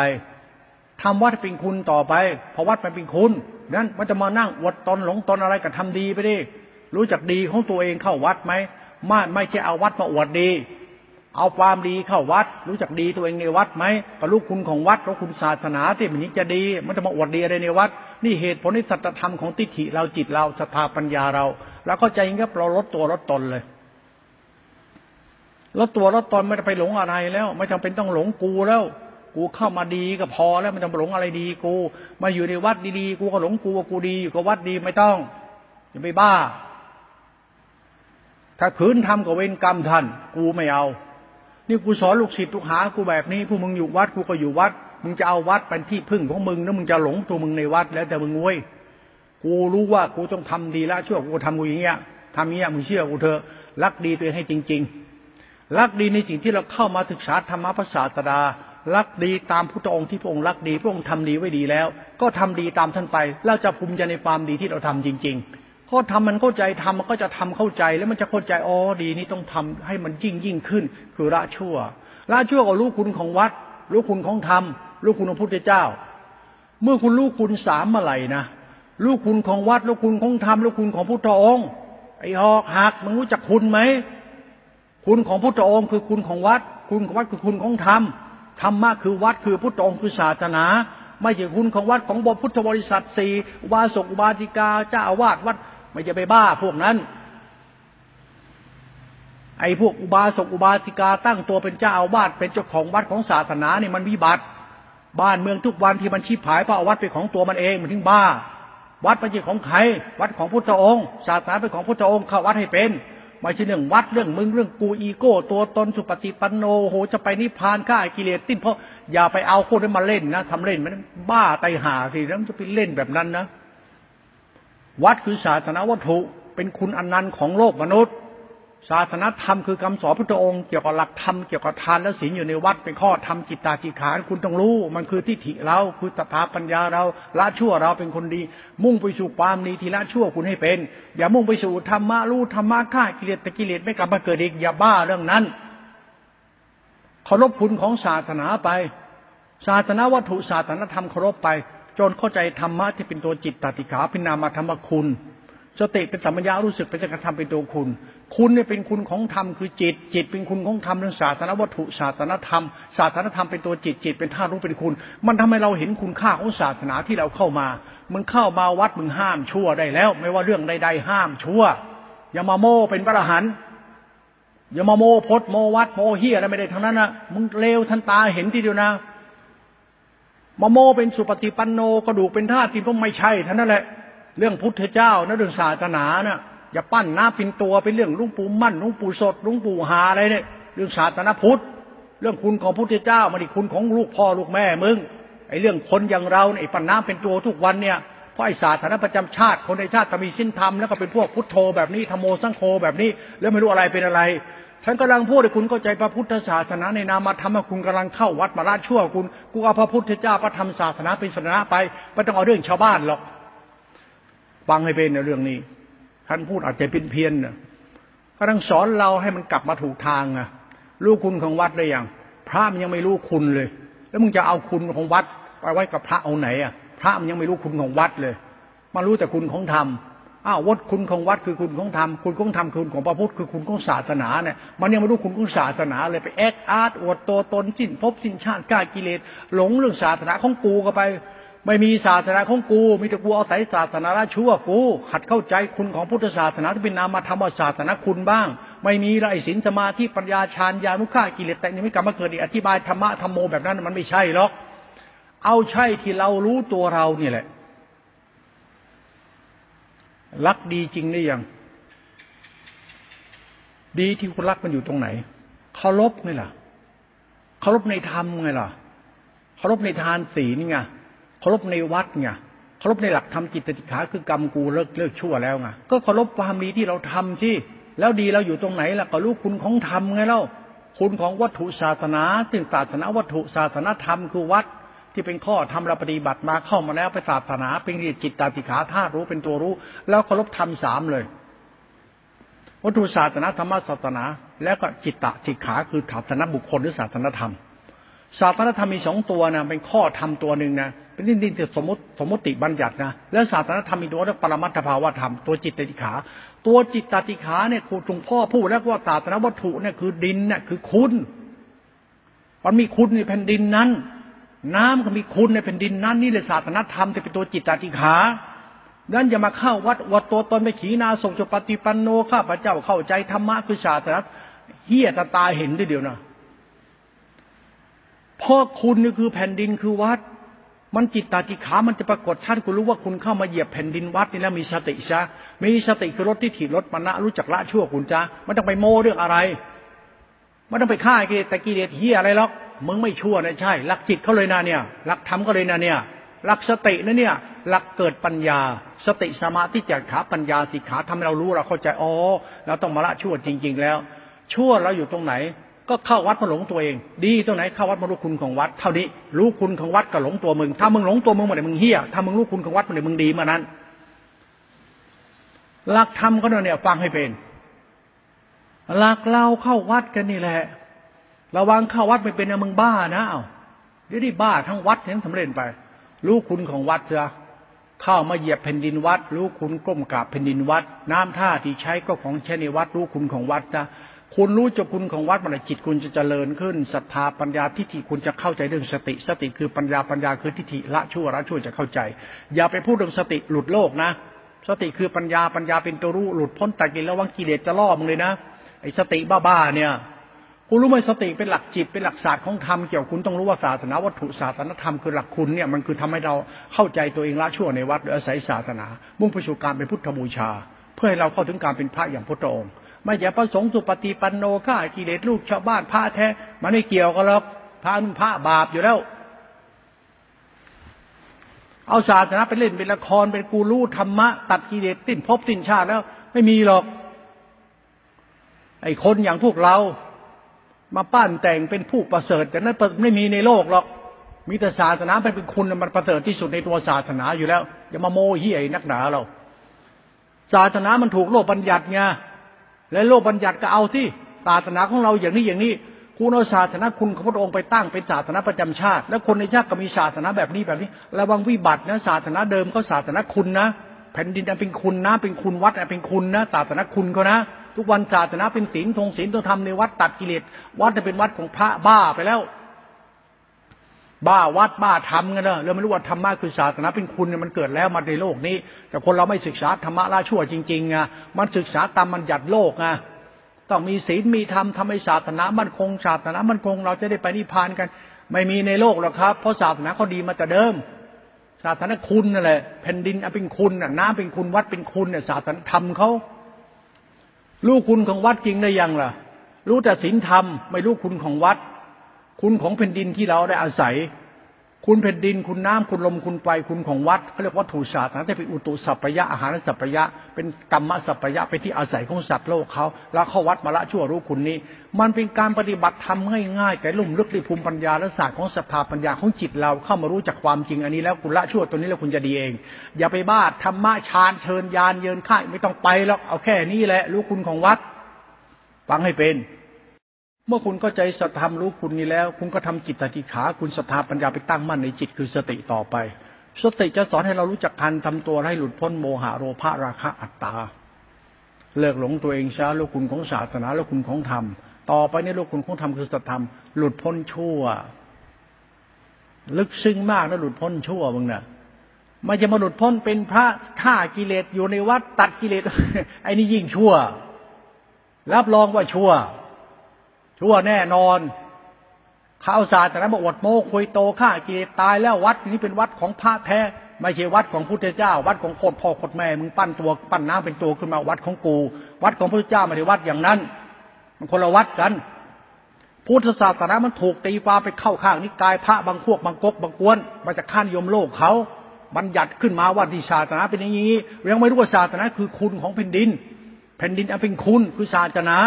ทำวัดเป็นคุณต่อไปเพราะวัดมันเป็นคุณนั้นมันจะมานั่งอวดตนหลงตนอะไรกับทำดีไปดิรู้จักดีของตัวเองเข้าวัดไหมไม่ไม่ใช่เอาวัดมาอวดดี เอาความดีเข้าวัด รู้จักดีตัวเองในวัดไหมก็รู้คุณของวัดรู้คุณศาสนาที่มันนี้จะดี มันจะมาอวดดีอะไรในวัด นี่เหตุผลในสัจธรรมของติถิเราจิตเราศรัทธาปัญญาเรา แล้วก็ใจงี้เราลดตัวลดตนเลยลดตัวลดตนไม่ได้ไปหลงอะไรแล้ว ไม่จำเป็นต้องหลงกูแล้ว กูเข้ามาดีก็พอแล้วมันจะหลงอะไรดีกู มาอยู่ในวัดดีๆกูก็หลงกูว่ากูดีอยู่กับวัดดีไม่ต้องอย่าไปบ้า ถ้าขืนทำกับเวรกรรมท่านกูไม่เอา นี่กูสอนลูกศิษย์ลูกหากูแบบนี้พวกมึงอยู่วัดกูก็อยู่วัด มึงจะเอาวัดเป็นที่พึ่งของมึงแล้วมึงจะหลงตัวมึงในวัดแล้วแต่มึงงวยกูรู้ว่ากูต้องทำดีละชั่วกูทำกูอย่างเงี้ยทำเงี้ยมึงเชื่อกูเถอะรักดีตัวเองให้จริง ๆ รักดีในสิ่งที่เราเข้ามาศึกษาธรรมะภาษาตดา รักดีตามพุทธองค์ที่พระองค์รักดีพระองค์ทำดีไว้ดีแล้ว ก็ทำดีตามท่านไป แล้วจะภูมิใจในความดีที่เราทำจริง ๆ ก็ทำมันเข้าใจทำมันก็จะทำเข้าใจแล้วมันจะเข้าใจอ๋อดีนี่ต้องทำให้มันยิ่งยิ่งขึ้น คือละชั่วละชั่วก็รู้คุณของวัด รู้คุณของธรรม รู้คุณของพุทธเจ้า เมื่อคุณรู้คุณสามเมื่อไหร่นะรู้คุณของวัดรู้คุณของธรรมรู้คุณของพุทธองค์ไอ้หอกหักมึงรู้จักคุณไหมคุณของพุทธองค์คือคุณของวัด คุณของวัดคือคุณของธรรม ธรรมะคือวัดคือพุทธองค์คือศาสนา ไม่ใช่คุณของวัดของบพุทธบริษัทสี่อุบาสกอุบาสิกาเจ้าอาวาสวัด ไม่จะไปบ้าพวกนั้น ไอ้พวกอุบาสกอุบาสิกาตั้งตัวเป็นเจ้าอาวาสเป็นเจ้าของวัดของศาสนาเนี่ยมันวิบัติบ้านเมืองทุกวันที่มันชีพหายเพราะวัดเป็นของตัวมันเองมันถึงบ้า วัดเป็นของใครวัดของพุทธองค์ ศาสนาเป็นของพุทธองค์เข้าวัดให้เป็น ไม่ใช่เรื่องวัดเรื่องมึงเรื่องกูอีโก้ ตัวตนสุปฏิปันโนโหจะไปนิพพานฆ่ากิเลสติ้นเพราะอย่าไปเอาคนนั้นมาเล่นนะทำเล่นมันบ้าไตหาสิแล้วจะไปเล่นแบบนั้นนะ วัดคือศาสนาวัตถุเป็นคุณอนันต์ของโลกมนุษย์ ศาสนาธรรมคือคำสอนพระองค์เกี่ยวกับหลักธรรมเกี่ยวกับทานและศีลอยู่ในวัดเป็นข้อธรรมจิตตาจิขานคุณต้องรู้ มันคือทิฏฐิเราคือตถาปัญญาเราละชั่วเราเป็นคนดี มุ่งไปสู่ความดีที่ละชั่วคุณให้เป็น อย่ามุ่งไปสู่ธรรมะรู้ธรรมะฆ่ากิเลสแต่กิเลสไม่กลับมาเกิดอีกอย่าบ้าเรื่องนั้นเคารพคุณของศาสนาไป ศาสนาวัตถุศาสนาธรรมเคารพไป จนเข้าใจธรรมะที่เป็นตัวจิตตติขาพินามธรรมคุณ สติเป็นสัมปญารู้สึกเป็นจักรธรรมเป็นตัวคุณ คุณเนี่ยเป็นคุณของธรรมคือจิต จิตเป็นคุณของธรรมเรื่องศาสนาวัตถุศาสนธรรม ศาสนธรรมเป็นตัวจิตจิตเป็นธาตุรู้เป็นคุณ มันทำให้เราเห็นคุณค่าของศาสนาที่เราเข้ามา มึงเข้ามาวัดมึงห้ามชั่วได้แล้ว ไม่ว่าเรื่องใดๆห้ามชั่ว อย่ามาโม้เป็นพระอรหันต์อย่ามาโมพดโมวัดโมเฮียอะไรไม่ได้ทั้งนั้นนะมึงเลวทันตาเห็นทีเดียวนะมาโมเป็นสุปฏิปันโนกระดูกเป็นธาตุที่ก็ไม่ใช่ท่านั้นแหละ เรื่องพุทธเจ้านะเรื่องศาสนาเนะ่ะอย่าปั้นหน้าป็นตัวเป็นเรื่องลุงปู่มั่นลุงปู่สดลุงปู่หาอะไรเนี่ยเรื่องศาสนาพุทธ เรื่องคุณของพุทธเจ้ามันอีกคุณของลูกพ่อลูกแม่มึงไอ้เรื่องคนอย่างเราไอ้ปั้นน้ำเป็นตัวทุกวันเนี่ยเพราะไอ้ศาสนาประจำชาติคนในชาติมีสิ้นธรรมแล้วก็เป็นพวกพุทโธแบบนี้ธรรมโมสังโฆแบบนี้ แล้วไม่รู้อะไรเป็นอะไรฉันกำลังพูดให้คุณเข้าใจพระพุทธศาสนาในนามธรรมคุณกำลังเข้าวัดมาละชั่วคุณ กูเอาพระพุทธเจ้าพระธรรมศาสนาเป็นศาสนาไปไม่ต้องเอาเรื่องชาวบ้านหรอก ฟังให้เป็นในเรื่องนี้ ท่านพูดอาจจะเป็นเพี้ยนนะกำลังสอนเราให้มันกลับมาถูกทางอะรู้คุณของวัดได้ยังพระมันยังไม่รู้คุณเลย แล้วมึงจะเอาคุณของวัดไปไว้กับพระเอาไหนอะพระมันยังไม่รู้คุณของวัดเลย มารู้แต่คุณของธรรมอ้าววัดคุณของวัดคือคุณของธรรมคุณของธรรมคุณของพระพุทธคือคุณของศาสนาเนี่ยมันยังไม่รู้คุณของศาสนาเลยไปแอคอาร์ตอวดตัวตนสิ้นภพสิ้นชาติกล้ากิเลสหลงเรื่องศาสนาของกูก็ไป ไม่มีศาสนาของกู มีแต่กูเอาใส่ศาสนาละชั่วกู หัดเข้าใจคุณของพุทธศาสนาที่เป็นนามธรรมศาสนาคุณบ้าง ไม่มีไรสินสมาธิปัญญาฌานญาณุฆ่ากิเลสแต่นี่ไม่กลับมาเกิดอีกอธิบายธรรมะธรรมโมแบบนั้นมันไม่ใช่หรอก เอาใช่ที่เรารู้ตัวเราเนี่ยแหละ รักดีจริงได้ยัง ดีที่คุณรักมันอยู่ตรงไหนเคารพไงล่ะเคารพในธรรมไงล่ะเคารพในทานศีลไง เคารพในวัดไงเคารพในหลักธรรมจิตติขาคือกรรมกูเลิกเลิกชั่วแล้วไงก็เคารพความดีที่เราทำที่แล้วดีเราอยู่ตรงไหนล่ะก็รู้คุณของธรรมไงเล่าคุณของวัตถุศาสนาถึงศาสนาวัตถุศาสนาธรรมคือวัดที่เป็นข้อทำเราปฏิบัติมาเข้ามาแล้วไปศาสนาเป็นจิตตาติขาธาตุรู้เป็นตัวรู้ แล้วเคารพธรรมสามเลย วัตถุศาสนาธรรมศาสนา แล้วก็จิตตติขาคือศาสนาบุคคลหรือศาสนาธรรมศาสนาธรรมมีสองตัวนะเป็นข้อธรรมตัวหนึ่งนะ นนินดินสมมติสมมติบัญญัตินะแล้วศาสนาธรรมมีตัวเรียกปรมัตถภาวธรรมตัวจิตติขา ตัวจิตตติขาเนี่ยครูหลวงพ่อพูดแล้วว่าศาสนาวัตถุเนี่ยคือดินเนี่ยคือคุณมันมีคุณในแผ่นดินนั้น น้ำก็มีคุณในแผ่นดินนั้น นี่เลยศาสนธรรมจะเป็นตัวจิตตติขาดังนั้นอย่ามาเข้าวัดวัดตัวตนไปขีนาส่งจปฏิปันโนข้าพระเจ้าเข้าใจธรรมะคือศาสนาเฮียตาตาเห็นได้เดียวนะพ่อคุณนี่คือแผ่นดินคือวัด มันจิตตาติขา มันจะปรากฏชัดคุณรู้ว่าคุณเข้ามาเหยียบแผ่นดินวัดนี่แล้วมีสติซะมีสติคือรถที่ถีบรถมณะรู้จักละชั่วคุณจ้าไม่ต้องไปโม้เรื่องอะไรไม่ต้องไปฆ่ากิเลสแต่กิเลสเฮียอะไรหรอกมึงไม่ชั่วนะใช่หลักจิตเขาเลยนะเนี่ยหลักธรรมก็เลยนะเนี่ยหลักสตินะเนี่ยหลักเกิดปัญญา สติสมาธิจักขาปัญญาสิขาทำให้เรารู้เราเข้าใจอ๋อเราต้องมาละชั่วจริง ๆ แล้ว ชั่วเราอยู่ตรงไหน ก็เข้าวัดมาหลงตัวเอง ดีตรงไหนเข้าวัดมารู้คุณของวัดเท่านี้รู้คุณของวัดก็หลงตัวมึง ถ้ามึงหลงตัวมึงมาเนี่ยมึงเฮี้ยถ้ามึงรู้คุณของวัดมาเนี่ยมึงดีมานั้นหลักธรรมก็เนี่ยฟังให้เป็นหลักเราเข้าวัดกันนี่แหละ ระวังเข้าวัดไม่เป็นนะมึงบ้านะเอาเดี๋ยวนี้บ้าทั้งวัดทั้งสำเร็จไป รู้คุณของวัดเถอะเข้ามาเหยียบแผ่นดินวัด รู้คุณก้มกราบแผ่นดินวัด น้ำท่าที่ใช้ก็ของใช้ในวัด รู้คุณของวัดนะ คุณรู้จักคุณของวัดมันจิตคุณจะเจริญขึ้นศรัทธาปัญญาทิฏฐิคุณจะเข้าใจเรื่องสติ สติคือปัญญาปัญญาคือทิฏฐิละชั่วละชั่วจะเข้าใจ อย่าไปพูดเรื่องสติหลุดโลกนะ สติคือปัญญาปัญญาเป็นตัวรู้หลุดพ้นแตะกินแล้ววังกิเลสจะล่อมึงเลยนะไอ้สติบ้าๆเนี่ยคุณรู้ไหมสติเป็นหลักจิตเป็นหลักศาสตร์ของธรรมเกี่ยวคุณต้องรู้ว่าศาสนาวัตถุศาสนาธรรมคือหลักคุณเนี่ยมันคือทำให้เราเข้าใจตัวเองละชั่วในวัดหรืออาศัยศาสนา มุ่งไปสู่การเป็นพุทธบูชา เพื่อให้เราเข้าถึงการเป็นพระอย่างพระองค์ ไม่ใช่ประสงค์สุปฏิปันโนฆ่ากิเลสลูกชาวบ้านพระแท้ มันไม่เกี่ยวกันหรอกพระนุ่พระบาปอยู่แล้ว เอาศาสนาไปเล่นเป็นละครเป็นกูรูธรรมะ ตัดกิเลสสิ้นภพสิ้นชาติแล้ว ไม่มีหรอก ไอ้คนอย่างพวกเรา มาปั้นแต่งเป็นผู้ประเสริฐ แต่นั้นไม่มีในโลกหรอกมีแต่ศาสนาเป็นคุณมันประเสริฐที่สุดในตัวศาสนาอยู่แล้วอย่ามาโมเฮียนักหนาเราศาสนามันถูกโลกบัญญัติไง และโลกบัญญัติก็เอาที่ศาสนาของเราอย่างนี้อย่างนี้คุณเอาศาสนาคุณของพระองค์ไปตั้งเป็นศาสนาประจำชาติ และคนในชาติก็มีศาสนาแบบนี้แบบนี้ระวังวิบัตินะศาสนาเดิมก็ศาสนาคุณนะแผ่นดินเป็นคุณนะ เป็นคุณวัดเป็นคุณนะศาสนาคุณเขานะ ทุกวันศาสนาเป็นศีลธงศีลต้องทำในวัดตัดกิเลสวัดจะเป็นวัดของพระบ้าไปแล้ว บ้าวัดบ้าทำกันเนอะเราไม่รู้ว่าธรรมะคือศาสนาเป็นคุณเนี่ยมันเกิดแล้วมาในโลกนี้ แต่คนเราไม่ศึกษาธรรมะละชั่วจริงๆไงมันศึกษาตามมันหยัดโลกไงต้องมีศีลมีธรรมทำให้ศาสนามั่นคงศาสนามั่นคง เราจะได้ไปนิพพานกัน ไม่มีในโลกหรอกครับ เพราะศาสนาเขาดีมาแต่เดิม ศาสนาคุณนั่นแหละแผ่นดินเป็นคุณน้ำเป็นคุณวัดเป็นคุณเนี่ยศาสนาธรรมเขารู้คุณของวัดจริงได้ยังล่ะ รู้แต่ศีลธรรม ไม่รู้คุณของวัด คุณของแผ่นดินที่เราได้อาศัย คุณแผ่นดิน คุณน้ำคุณลมคุณไฟคุณของวัดเขาเรียกวัตถุศาสตร์นะแต่เป็นอุตุสัพยะอาหารสัพยะ เป็นกรรมสัพยะเป็นที่อาศัยของสัตว์โลกเขาแล้วเข้าวัดมาละชั่วรู้คุณนี้ มันเป็นการปฏิบัติทำง่ายๆแต่ลุ่มลึกในภูมิปัญญาและศาสตร์ของสภาปัญญาของจิตเราเข้ามารู้จักความจริงอันนี้แล้วคุณละชั่วตัวนี้แล้วคุณจะดีเอง อย่าไปบ้าธรรมะฌานเชิญยานเยินค่ายไม่ต้องไปแล้วเอาแค่นี้แหละรู้คุณของวัดฟังให้เป็น มื่อคุณเข้าใจสัทธรรมรู้คุณนี้แล้ว คุณก็ทำจิตตติขา คุณศรัทธาปัญญาไปตั้งมั่นในจิตคือสติต่อไป สติจะสอนให้เรารู้จักการทำตัวให้หลุดพ้นโมหะโลภะราคะอัตตา เลิกหลงตัวเองช้าลูกคุณของศาสนาลูกคุณของธรรม ต่อไปในลูกคุณของธรรมคือสัทธรรมหลุดพ้นชั่ว ลึกซึ้งมากนะหลุดพ้นชั่วมึงนะ่ะไม่จะมาหลุดพ้นเป็นพระฆ่ากิเลสอยู่ในวัดตัดกิเลสไอ้นี่ยิ่งชั่ว รับรองว่าชั่ว ชั่วแน่นอนข้าวศารแต่นั้นบอกอดโมคุยโตฆ่ากิเลสตายแล้ววัดนี้เป็นวัดของพระแท้ไม่ใช่วัดของพุทธเจ้า วัดของโคตรพ่อโคตรแม่มึงปั้นตัวปั้นน้ำเป็นตัวขึ้นมาวัดของกู วัดของพระเจ้าไม่ได้วัดอย่างนั้น มันคนละวัดกัน พุทธศาสนามันถูกตีฟ้าไปเข้าข้างนิกายพระบางพวกบางกกบางกวนมาจากข้านยมโลกเขาบัญญัติขึ้นมาว่าที่ศาสนาเป็นอย่างนี้ยังไม่รู้ว่าศาสนาคือคุณของแผ่นดิน แผ่นดินอันเป็นคุณคือศาสนา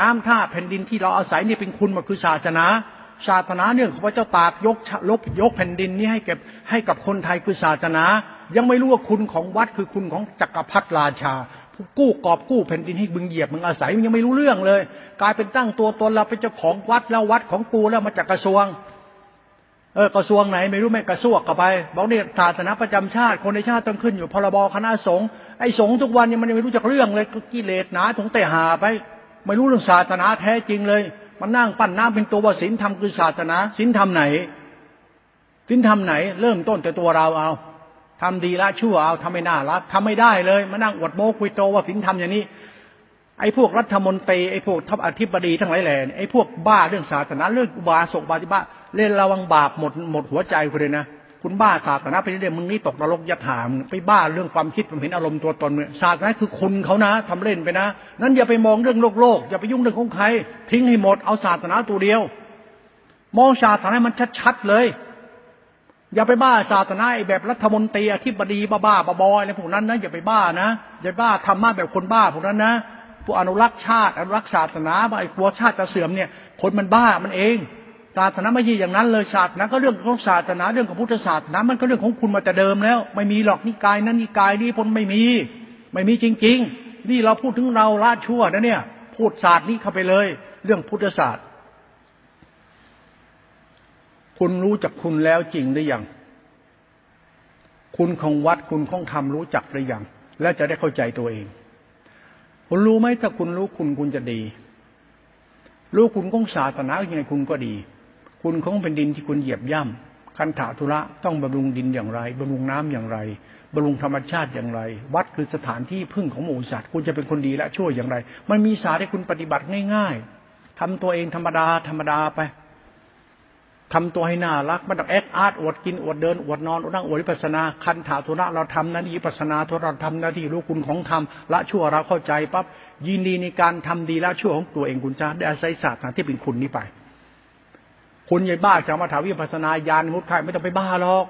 น้ำท่าแผ่นดินที่เราอาศัยนี่เป็นคุณมาคือศาสนา ศาสนาเนื่องของพระเจ้าตากยกลบยกแผ่นดินนี้ให้เก็บให้กับคนไทยคือศาสนา ยังไม่รู้ว่าคุณของวัดคือคุณของจักรพรรดิราชาผู้กู้กอบกู้แผ่นดินให้บึงเหยียบมึงอาศัยมึงยังไม่รู้เรื่องเลย กลายเป็นตั้งตัวตนเราเป็นเจ้าของวัดแล้ววัดของกูแล้วมาจากกระทรวงเออกระทรวงไหนไม่รู้ไม่กระทรวงกับไปบอกเนี่ยศาสนาประจำชาติคนในชาติต้องขึ้นอยู่พรบคณะสงฆ์ไอ้สงฆ์ทุกวันเนี่ยมันยังไม่รู้จักเรื่องเลยกิเลสหนาถงเตะหาไป ไม่รู้เรื่องศาสนาแท้จริงเลยมันนั่งปั้นน้ำเป็นตัวว่าศีลธรรมคือศาสนาศีลธรรมไหนศีลธรรมไหน เริ่มต้นแต่ตัวเราเอาทำดีละชั่วเอาทำไม่น่ารักทำไม่ได้เลยมานั่งอวดโม้คุยโตว่าศีลธรรมอย่างนี้ ไอ้พวกรัฐมนตรีไอ้พวกทัพอธิบดีทั้งหลายแหล่ไอ้พวกบ้าเรื่องศาสนาเรื่องบาสกบาติบ้าเล่นระวังบาปหมดหมดหัวใจคุณเลยนะ คุณบ้าศาสนาไปเรื่อยมึงนี่ตกนรกยัดหามไปบ้าเรื่องความคิดความเห็นอารมณ์ตัวตนเนี่ยศาสนาคือคุณเขานะทำเล่นไปนะนั้นอย่าไปมองเรื่องโลกโลกอย่าไปยุ่งเรื่องของใคร ทิ้งให้หมดเอาศาสนาตัวเดียว มองศาสนาให้มันชัดๆเลย อย่าไปบ้าศาสนาแบบรัฐมนตรีอธิบดีบ้าบ้าบอยอะไรพวกนั้นนะอย่าไปบ้านะอย่าบ้าทำมาแบบคนบ้าพวกนั้นนะพวกอนุรักษ์ชาติอนุรักษ์ศาสนาไอ้กลัวชาติจะเสื่อมเนี่ยคนมันบ้ามันเอง ศาสนาไม่ใช่อย่างนั้นเลยศาสนาก็เรื่องของศาสนาเรื่องของพุทธศาสนามันก็เรื่องของคุณมาแต่เดิมแล้ว ไม่มีหรอกนิกายนั้นนิกายนี้พ้นไม่มี ไม่มีจริง ๆ นี่เราพูดถึงเราละชั่วนะเนี่ย พูดศาสตร์นี้เข้าไปเลย เรื่องพุทธศาสตร์ คุณรู้จักคุณแล้วจริงหรือยังคุณของวัดคุณของธรรมรู้จักหรือยังแล้วจะได้เข้าใจตัวเอง คุณรู้ไหมถ้าคุณรู้คุณคุณจะดี รู้คุณของศาสนายังไงคุณก็ดี คุณของเป็นดินที่คุณเหยียบย่ำคันถาธุระต้องบำรุงดินอย่างไรบำรุงน้ำอย่างไรบำรุงธรรมชาติอย่างไร วัดคือสถานที่พึ่งของหมู่สัตว์คุณจะเป็นคนดีและช่วยอย่างไร มันมีสาให้คุณปฏิบัติง่าย ๆทำตัวเองธรรมดาธรรมดาไปทำตัวให้น่ารักไม่ต้องแอคอาร์ตอวดกินอวดเดินอวดนอนอวดนั่งอวดวิปัสนา คันถาธุระเราทำหน้าที่วิปัสนาทุเราทำหน้าที่รู้คุณของธรรมละชั่วเราเข้าใจปั๊บยินดีในการทำดีละชั่วของตัวเองคุณจะได้อาศัยศาสตร์ที่เป็นคุณนี้ไป คุณอย่บ้าจะมาถาวิปัสนาญาณมุดไข่ไม่ต้องไปบ้าหรอก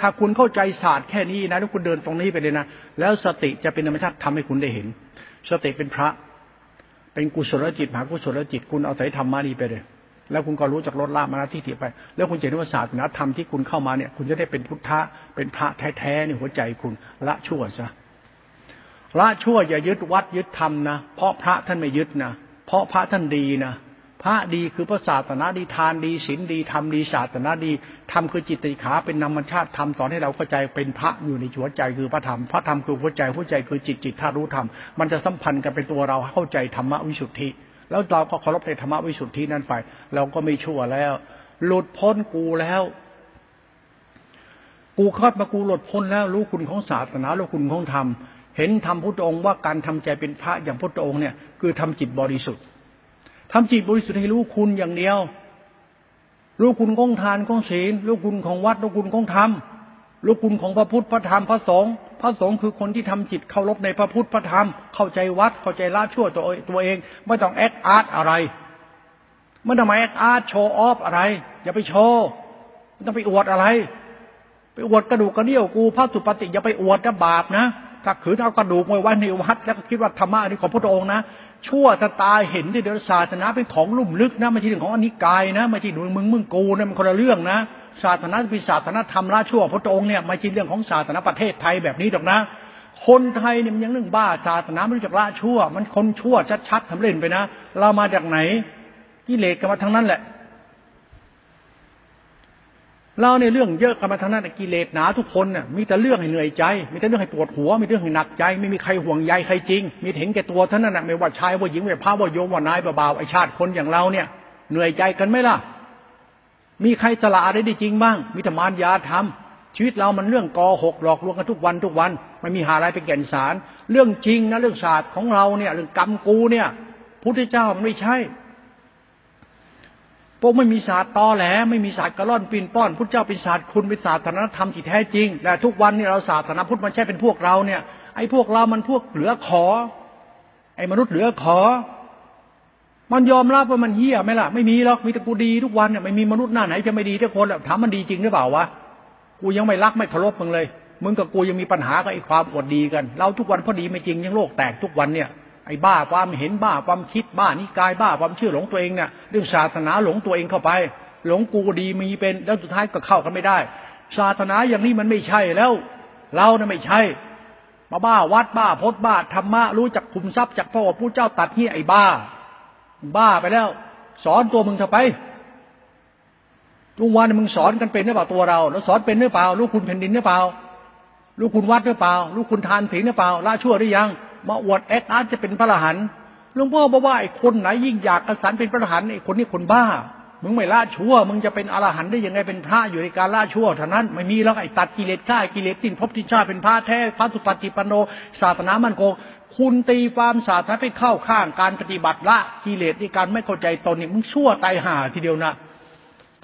ถ้าคุณเข้าใจศาสตร์แค่นี้นะแล้วคุณเดินตรงนี้ไปเลยนะ แล้วสติจะเป็นธรรมชาติทำให้คุณได้เห็น สติเป็นพระ เป็นกุศลจิตมหากุศลจิต คุณเอาใจธรรมะนี้ไปเลย แล้วคุณก็รู้จักลดละมานะที่ถิไป แล้วคุณจะเห็นว่าศาสตร์นธรรมที่คุณเข้ามาเนี่ย คุณจะได้เป็นพุทธะ เป็นพระแท้ๆในหัวใจคุณละชั่วซะละชั่วอย่ายึดวัดยึดธรรมนะ เพราะพระท่านไม่ยึดนะ เพราะพระท่านดีนะ พระดีคือพระศาสนาดีทานดีศีลดีธรรมดีศาสนาดีธรรมคือจิตติขาเป็นนามชาติธรรมสอนให้เราเข้าใจเป็นพระอยู่ในหัวใจคือพระธรรมพระธรรมคือหัวใจหัวใจคือจิตจิตธาตุรู้ธรรมมันจะสัมพันธ์กันเป็นตัวเราเข้าใจธรรมวิสุทธิ แล้วเราก็เคารพในธรรมวิสุทธินั้นไป เราก็ไม่ชั่วแล้ว หลุดพ้นกูแล้ว กูครอบมากูหลุดพ้นแล้วรู้คุณของศาสนารู้คุณของธรรมเห็นทำพุทธองค์ว่าการทำใจเป็นพระอย่างพุทธองค์เนี่ยคือทำจิตบริสุทธิ์ ทำจิตบริสุทธิ์ให้รู้คุณอย่างเดียว รู้คุณของทานของศีล รู้คุณของวัด รู้คุณของธรรม รู้คุณของพระพุทธ พระธรรม พระสงฆ์ พระสงฆ์คือคนที่ทำจิตเคารพในพระพุทธ พระธรรม เข้าใจวัด เข้าใจละชั่วตัวตัวเอง ไม่ต้องแอคอาร์ตอะไร ไม่ต้องมาแอคอาร์ตโชว์ออฟอะไร อย่าไปโชว์ไม่ต้องไปอวดอะไร ไปอวดกระดูกกระเดี่ยวกู พระสุปฏิอย่าไปอวดจะบาปนะถ้าขืนเอากระดูกมาไว้ในวัด แล้วก็คิดว่าธรรมะนี่ของพระองค์นะ ชั่วจะตายเห็นที่เดี๋ยวศาสนาเป็นของลุ่มลึกนะไม่ใช่เรื่องของอนิกายนะไม่ใช่หนูมึงมึงกูนะมันคนละเรื่องนะศาสนาเป็นศาสนาธรรมละชั่วพระองค์เนี่ยไม่ใช่เรื่องของศาสนาประเทศไทยแบบนี้หรอกนะ คนไทยเนี่ยมันยังเรื่องบ้าศาสนาไม่รู้จักละชั่ว มันคนชั่วชัดๆทำเล่นไปนะ เรามาจากไหนกิเลสกันมาทั้งนั้นแหละ เราในเรื่องเยอะกันมาทางนั้นกิเลสหนาทุกคนน่ะมีแต่เรื่องให้เหนื่อยใจ มีแต่เรื่องให้ปวดหัว มีเรื่องให้หนักใจ ไม่มีใครห่วงใยใครจริง มีเห็นแก่ตัวท่านนั่นไม่ว่าชายว่าหญิงว่าพระว่าโยมว่านายเบาๆไอชาติคนอย่างเราเนี่ย เหนื่อยใจกันไหมล่ะ มีใครสละอะไรได้จริงบ้าง มีธรรมานยาทำชีวิตเรามันเรื่องกอหกหลอกลวงกันทุกวันทุกวันไม่มีหาอะไรเป็นแก่นสาร เรื่องจริงนะเรื่องศาสตร์ของเราเนี่ย เรื่องกรรมกูเนี่ยพุทธเจ้ามันไม่ใช่ พวกไม่มีศาสตร์ตอแหลไม่มีศาสตร์กระล่อนปีนป้อนพุทธเจ้าเป็นศาสตร์คุณเป็นศาสตร์ธนธรรมที่แท้จริงแต่ทุกวันนี้เราศาสตรนพุทธมันใช่เป็นพวกเราเนี่ยไอ้พวกเรามันพวกเหลือขอ ไอ้มนุษย์เหลือขอ มันยอมรับว่ามันเฮี้ยไหมล่ะไม่มีหรอกมีแต่กูดีทุกวันเนี่ยไม่มีมนุษย์หน้าไหนจะไม่ดีทุกคนแหละถามมันดีจริงหรือเปล่าวะกูยังไม่รักไม่เคารพมึงเลยมึงกับกูยังมีปัญหากับไอ้ความอดดีกัน เราทุกวันพอดีไม่จริงยังโลกแตกทุกวันเนี่ย ไอ้บ้าความเห็นบ้าความคิดบ้านิกายบ้าความเชื่อหลงตัวเองเนี่ยเรื่องศาสนาหลงตัวเองเข้าไป หลงกูดีมีเป็นแล้วสุดท้ายก็เข้ากันไม่ได้ ศาสนาอย่างนี้มันไม่ใช่แล้ว เราเนี่ยไม่ใช่ มาบ้าวัดบ้าพดบ้าธรรมะรู้จักคุมทรัพย์จากพ่อผู้เจ้าตัดเนี่ไอ้บ้า บ้าไปแล้ว สอนตัวมึงเถอะไปทุกวันมึงสอนกันเป็นหรือเปล่าตัวเรา แล้วสอนเป็นหรือเปล่า ลูกคุณแผ่นดินหรือเปล่า ลูกคุณวัดหรือเปล่า ลูกคุณทานศีลหรือเปล่าละชั่วหรือยัง มาอวดแอดอาร์จะเป็นพระอรหันต์หลวงพ่อบอกว่าไอ้คนไหนยิ่งอยากกระสันเป็นพระอรหันต์ไอ้คนนี้คนบ้า มึงไม่ละชั่ว มึงจะเป็นอรหันต์ได้ยังไงเป็นพระอยู่ในการละชั่วเท่านั้นไม่มีแล้วไอ้ตัดกิเลสฆ่ากิเลสตินพบทิชาเป็นพระแท้พระสุปฏิปันโนศาสนามันโกคุณตีความศาสนาไปเข้าข้างการปฏิบัติละกิเลสในการไม่เข้าใจตนนี่มึงชั่วตายห่าทีเดียวนะ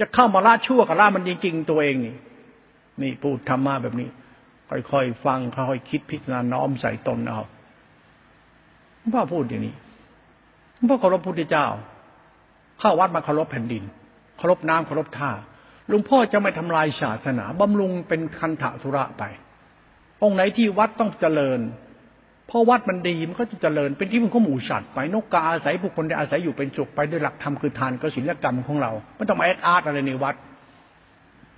จะเข้ามาละชั่วกับละมันจริงๆตัวเองนี่นี่พูดธรรมะแบบนี้ ค่อยๆฟังค่อยๆคิดพิจารณาน้อมใส่ตนเอา พ่อพูดอย่างนี้พ่อเคารพพุทธเจ้า เข้าวัดมาเคารพแผ่นดินเคารพน้ำเคารพท่าหลวงพ่อจะไม่ทำลายศาสนาบำรุงเป็นคันถะธุระไป องค์ไหนที่วัดต้องเจริญเพราะวัดมันดีมันก็จะเจริญเป็นที่มันก็หมู่สัตว์ไปนกกาอาศัยผู้คนได้อาศัยอยู่เป็นสุขไปด้วยหลักธรรมคือทานก็ศีลกรรมของเราไม่ต้องมาแอดอาร์ตอะไรในวัด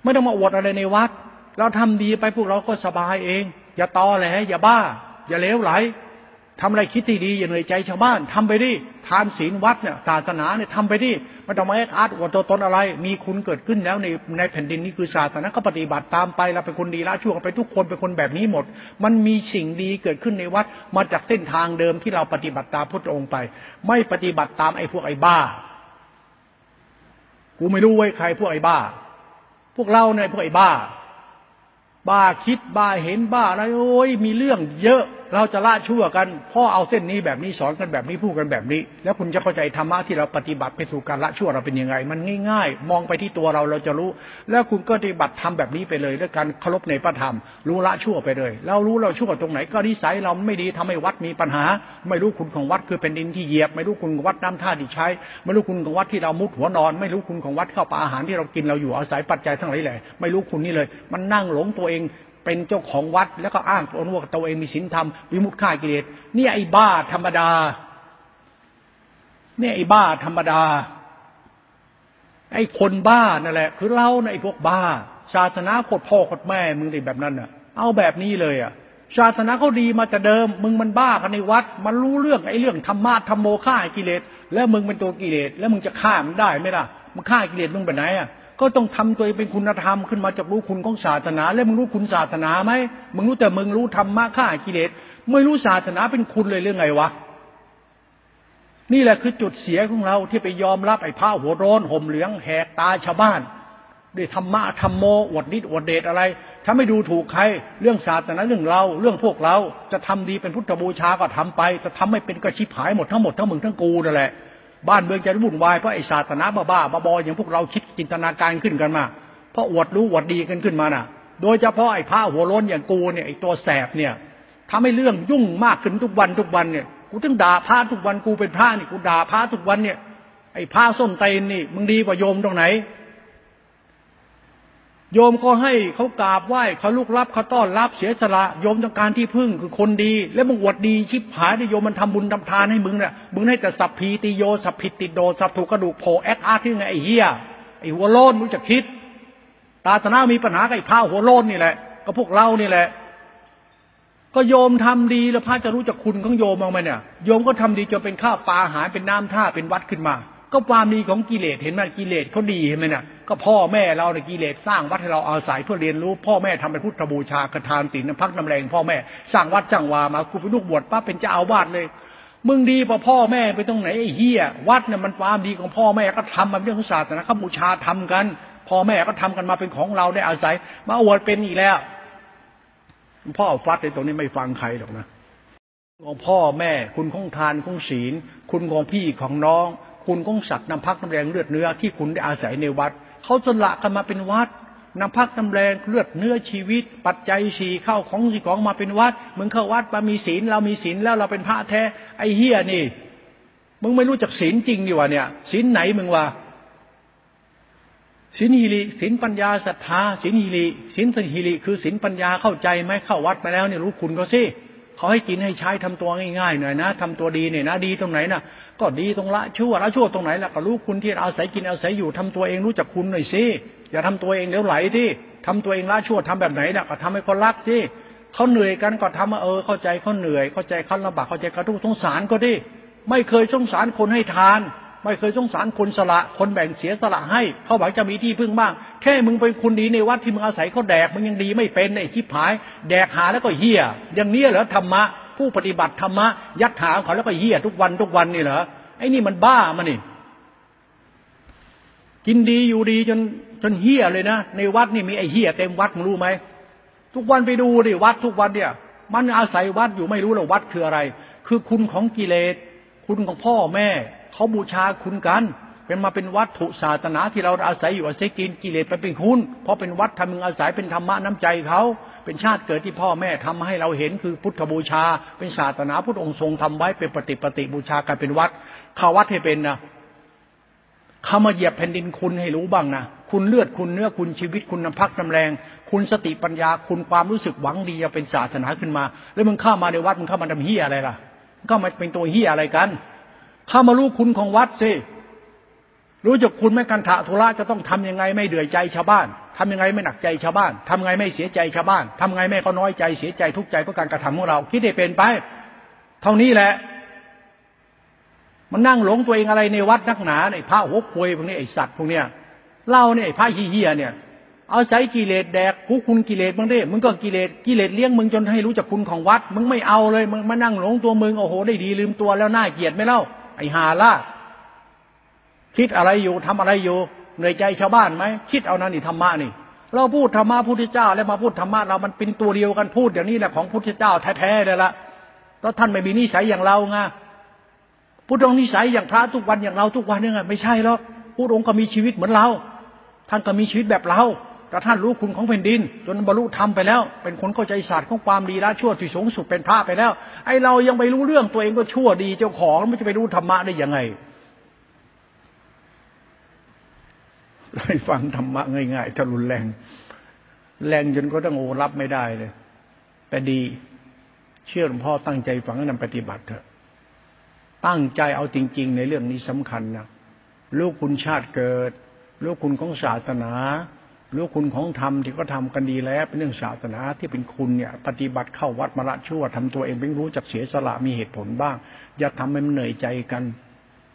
ไม่ต้องมาอวดอะไรในวัด เราทำดีไปพวกเราก็สบายเอง อย่าตอแหลอย่าบ้า อย่าเลวไหล ทำอะไรคิดที่ดีอย่าเหนื่อยใจชาวบ้านทำไปดิทานศีลวัดเนี่ยศาสนาเนี่ยทำไปดิไม่ต้องมาแอคอาร์ตอวดตัวตนอะไร มีคุณเกิดขึ้นแล้วในในแผ่นดินนี้คือศาสนาก็ปฏิบัติตามไปเราเป็นคนดีละชั่วไปทุกคนเป็นคนแบบนี้หมด มันมีสิ่งดีเกิดขึ้นในวัดมาจากเส้นทางเดิมที่เราปฏิบัติตามพุทธองค์ไป ไม่ปฏิบัติตามไอ้พวกไอ้บ้า กูไม่รู้ไว้ใครพวกไอ้บ้า พวกเราเนี่ยพวกไอ้บ้า บ้าคิดบ้าเห็นบ้าอะไรโอ้ยมีเรื่องเยอะ เราจะละชั่วกันพ่อเอาเส้นนี้แบบนี้สอนกันแบบนี้พูดกันแบบนี้ แล้วคุณจะเข้าใจธรรมะที่เราปฏิบัติไปสู่การละชั่วเราเป็นยังไง มันง่ายๆ มองไปที่ตัวเราเราจะรู้ แล้วคุณก็ปฏิบัติทำแบบนี้ไปเลยด้วยการเคารพในพระธรรม รู้ละชั่วไปเลยเรารู้เราชั่วตรงไหน ก็นิสัยเราไม่ดีทำให้วัดมีปัญหา ไม่รู้คุณของวัดคือเป็นดินที่เหยียบ ไม่รู้คุณของวัดน้ำท่าที่ใช้ ไม่รู้คุณของวัดที่เรามุดหัวนอน ไม่รู้คุณของวัดข้าวปลาอาหารที่เรากินเราอยู่อาศัยปัจจัยทั้งหลายแหละไม่รู้คุณนี่เลย มันนั่งหลงตัวเอง เป็นเจ้าของวัด แล้วก็อ้างตัวว่าตัวเองมีศีลธรรมวิมุตข่ากิเลสนี่ไอ้บ้าธรรมดา เนี่ยไอ้บ้าธรรมดา ไอ้คนบ้านั่นแหละ คือเราในไอ้พวกบ้าศาสนาโคตรพ่อโคตรแม่มึงติแบบนั้นน่ะ เอาแบบนี้เลยอะศาสนาเขาดีมาแต่เดิม มึงมันบ้ากันในวัด มันรู้เรื่องไอ้เรื่องธรรมะธรรมโมฆ่ากิเลส แล้วมึงเป็นตัวกิเลส แล้วมึงจะฆ่ามันได้ไหมล่ะ มึงฆ่ากิเลสมึงแบบไหนอะ ก็ต้องทำตัวเองเป็นคุณธรรมขึ้นมาจากรู้คุณของศาสนา แล้วมึงรู้คุณศาสนาไหมมึงรู้แต่มึงรู้ธรรมะฆ่ากิเลสไม่รู้ศาสนาเป็นคุณเลยเรื่องไงวะนี่แหละคือจุดเสียของเราที่ไปยอมรับไอ้ผ้าหัวร้อนห่มเหลืองแหกตาชาวบ้านด้วยธรรมะธรรมโมอวดนิดอวดเดชอะไร ถ้าไม่ดูถูกใคร เรื่องศาสนาเรื่องเรา เรื่องพวกเราจะทำดีเป็นพุทธบูชาก็ทำไป จะทำไม่เป็นกระชิบหายหมดทั้งหมดทั้งมึงทั้งกูนั่นแหละ บ้านเมืองจะวุ่นวายเพราะไอ้ศาสนาบ้าบ้าบออย่างพวกเราคิดจินตนาการขึ้นกันมา เพราะอวดรู้อวดดีกันขึ้นมาน่ะ โดยเฉพาะไอ้ผ้าหัวล้นอย่างกูเนี่ยไอ้ตัวแสบเนี่ยทำให้เรื่องยุ่งมากขึ้นทุกวันทุกวันเนี่ยกูต้องด่าพระทุกวันกูเป็นพระนี่กูด่าพระทุกวันเนี่ยไอ้พระส้มเตนนี่มึงดีกว่าโยมตรงไหน โยมก็ให้เขากราบไหว้เขาลุกรับเขาต้อนรับเสียสละโยมต้องการที่พึ่งคือคนดี แล้วมึงอวดดีชิบหายที่โยมมันทำบุญทำทานให้มึงเนี่ยมึงให้แต่สัพพีติโยสัพพิติโดสัพถูกกระดูกโผแอคอาร์ที่ไงไอ้เฮียไอ้หัวโลนมึงจะคิด ตาตนามีปัญหากับไอ้ผ้าหัวโลนนี่แหละ ก็พวกเรานี่แหละ ก็โยมทำดีแล้วพระจะรู้จักคุณของโยมบ้งไหมเนี่ยโยมก็ทำดีจนเป็นข้าวปลาหารเป็นน้ำท่าเป็นวัดขึ้นมา ก็ความดีของกิเลสเห็นไหมกิเลสเขาดีเห็นไหมเนี่ยก็พ่อแม่เราในกิเลสสร้างวัดให้เราอาศัยเพื่อเรียนรู้ พ่อแม่ทำเป็นพุทธบูชากระทานศีลพักน้ำแรงพ่อแม่สร้างวัดจ้างวามากูเป็นลูกบวชป้าเป็นเจ้าอาวาสเลย มึงดีพอพ่อแม่ไปตรงไหนไอ้เฮียวัดเนี่ยมันความดีของพ่อแม่ก็ทำมาเรื่องของศาสนาเขาบูชาทำกัน พ่อแม่ก็ทำกันมาเป็นของเราได้อาศัย มาอวดเป็นอีกแล้ว พ่อฟัดในตรงนี้ไม่ฟังใครหรอกนะของพ่อแม่ คุณของทานของศีล คุณของพี่ของน้อง คุณของสัตว์น้ำพักน้ำแรงเลือดเนื้อที่คุณได้อาศัยในวัดเขาจนละกันมาเป็นวัดน้ำพักน้ำแรงเลือดเนื้อชีวิต ปัจจัยสี่เข้าของสี่ของมาเป็นวัดมึงเข้าวัดมามีศีลเรามีศีลแล้วเราเป็นพระแท้ไอ้เฮียนี่ มึงไม่รู้จักศีลจริงดีวะเนี่ยศีลไหนมึงวะศีลฮิริศีลปัญญาศรัทธาศีลฮิริศีลสฮิริคือศีลปัญญาเข้าใจไหมเข้าวัดมาแล้วเนี่ยรู้คุณก็สิเขาให้กินให้ใช้ทำตัวง่ายๆหน่อยนะทำตัวดีเนี่ยนะดีตรงไหนนะ ก็ดีตรงละชั่วละชั่วตรงไหนล่ะก็รู้คุณที่อาศัยกินอาศัยอยู่ทำตัวเองรู้จักคุณหน่อยสิอย่าทำตัวเองเดี๋ยวไหลที่ทำตัวเองละชั่วทำแบบไหนนะก็ทำให้คนรักที่เขาเหนื่อยกันก็ทำเออเข้าใจเขาเหนื่อยเข้าใจเขาลำบากเข้าใจเขาทุกข์สงสารก็ดิไม่เคยสงสารคนให้ทาน ไม่เคยสงสารคนสละคนแบ่งเสียสละให้เขาหวังจะมีที่พึ่งบ้าง แค่มึงเป็นคนดีในวัดที่มึงอาศัยเขาแดกมึงยังดีไม่เป็นไอ้ชิบหาย แดกหาแล้วก็เฮียอย่างนี้เหรอธรรมะ ผู้ปฏิบัติธรรมะยัดถาเขาแล้วก็เฮี้ยทุกวันทุกวันนี่เหรอไอ้นี่มันบ้ามันนี่ กินดีอยู่ดีจนจนเฮี้ยเลยนะในวัดนี่มีไอ้เฮี้ยเต็มวัดมึงรู้ไหมทุกวันไปดูดิวัดทุกวันเนี่ย มันอาศัยวัดอยู่ไม่รู้หรอกวัดคืออะไร คือคุณของกิเลส คุณของพ่อแม่เขาบูชาคุณกันเป็นมาเป็นวัตถุศาสนาที่เราอาศัยอยู่อาศัยกินกิเลสไปเป็นคุณเพราะเป็นวัดทำมึงอาศัยเป็นธรรมะน้ำใจเขา เป็นชาติเกิดที่พ่อแม่ทำให้เราเห็นคือพุทธบูชา เป็นศาสนาพุทธองค์ทรงทำไว้เป็นปฏิปฏิบูชากันเป็นวัดข้าวัดให้เป็นนะเขามาเหยียบแผ่นดินคุณให้รู้บ้างนะคุณเลือดคุณเนื้อคุณชีวิตคุณน้ำพักน้ำแรง คุณสติปัญญาคุณความรู้สึกหวังดีจะเป็นศาสนาขึ้นมา แล้วมึงเข้ามาในวัดมึงเข้ามาทำเฮียอะไรล่ะก็มาเป็นตัวเฮียอะไรกัน เข้ามารู้คุณของวัดสิรู้จักคุณไม่กันถะธุระจะต้องทํำยังไงไม่เดือดใจชาวบ้าน ทำยังไงไม่หนักใจชาวบ้านทำไงไม่เสียใจชาวบ้านทำไงไม่เขาน้อยใจเสียใจทุกใจเพราะการกระทำของเรา คิดได้เป็นไป เท่านี้แหละ มันนั่งหลงตัวเองอะไรในวัดนักหนาในพระหัวควยพวกนี้ไอสัตว์พวกเนี้ยเล่าเนี่ยพระเฮียเนี่ย เอาใช้กิเลสแดกผู้คุณกิเลสมึงได้มึงก็กิเลสกิเลสเลี้ยงมึงจนให้รู้จักคุณของวัด มึงไม่เอาเลยมึงมานั่งหลงตัวมึงโอ้โหได้ดีลืมตัวแล้วน่าเกลียดไม่เล่าไอหาล่าคิดอะไรอยู่ทำอะไรอยู่ เหนื่อยใจชาวบ้านไหมคิดเอานั่นนี่ธรรมะนี่ เราพูดธรรมะพุทธเจ้า แล้วมาพูดธรรมะเรามันเป็นตัวเดียวกันพูดอย่างนี้แหละของพุทธเจ้าแท้ๆเลยละแล้วท่านไม่มีนิสัยอย่างเราไงพุทธองค์นิสัยอย่างพระทุกวันอย่างเราทุกวันเนี่ยไงไม่ใช่หรอกพุทธองค์ก็มีชีวิตเหมือนเรา ท่านก็มีชีวิตแบบเราแต่ท่านรู้คุณของแผ่นดิน จนบรรลุธรรมไปแล้ว เป็นคนเข้าใจศาสตร์ของความดีละชั่วที่สูงสุดเป็นพระไปแล้ว ไอเรายังไปรู้เรื่องตัวเองก็ชั่วดีเจ้าของไม่จะไปรู้ธรรมะได้ยังไง ให้ฟังธรรมะง่ายๆถ้ารุนแรง แรงจนก็ต้องโอรับไม่ได้เลย แต่ดี เชื่อหลวงพ่อตั้งใจฟังและนำปฏิบัติเถอะ ตั้งใจเอาจริง ๆ ในเรื่องนี้สำคัญนะลูกคุณชาติเกิด ลูกคุณของศาสนา ลูกคุณของธรรมที่ก็ทำกันดีแล้ว เป็นเรื่องศาสนาที่เป็นคุณเนี่ย ปฏิบัติเข้าวัดมาละชั่วทำตัวเองเป็นรู้จักเสียสละมีเหตุผลบ้าง อย่าทำให้มันเหนื่อยใจกัน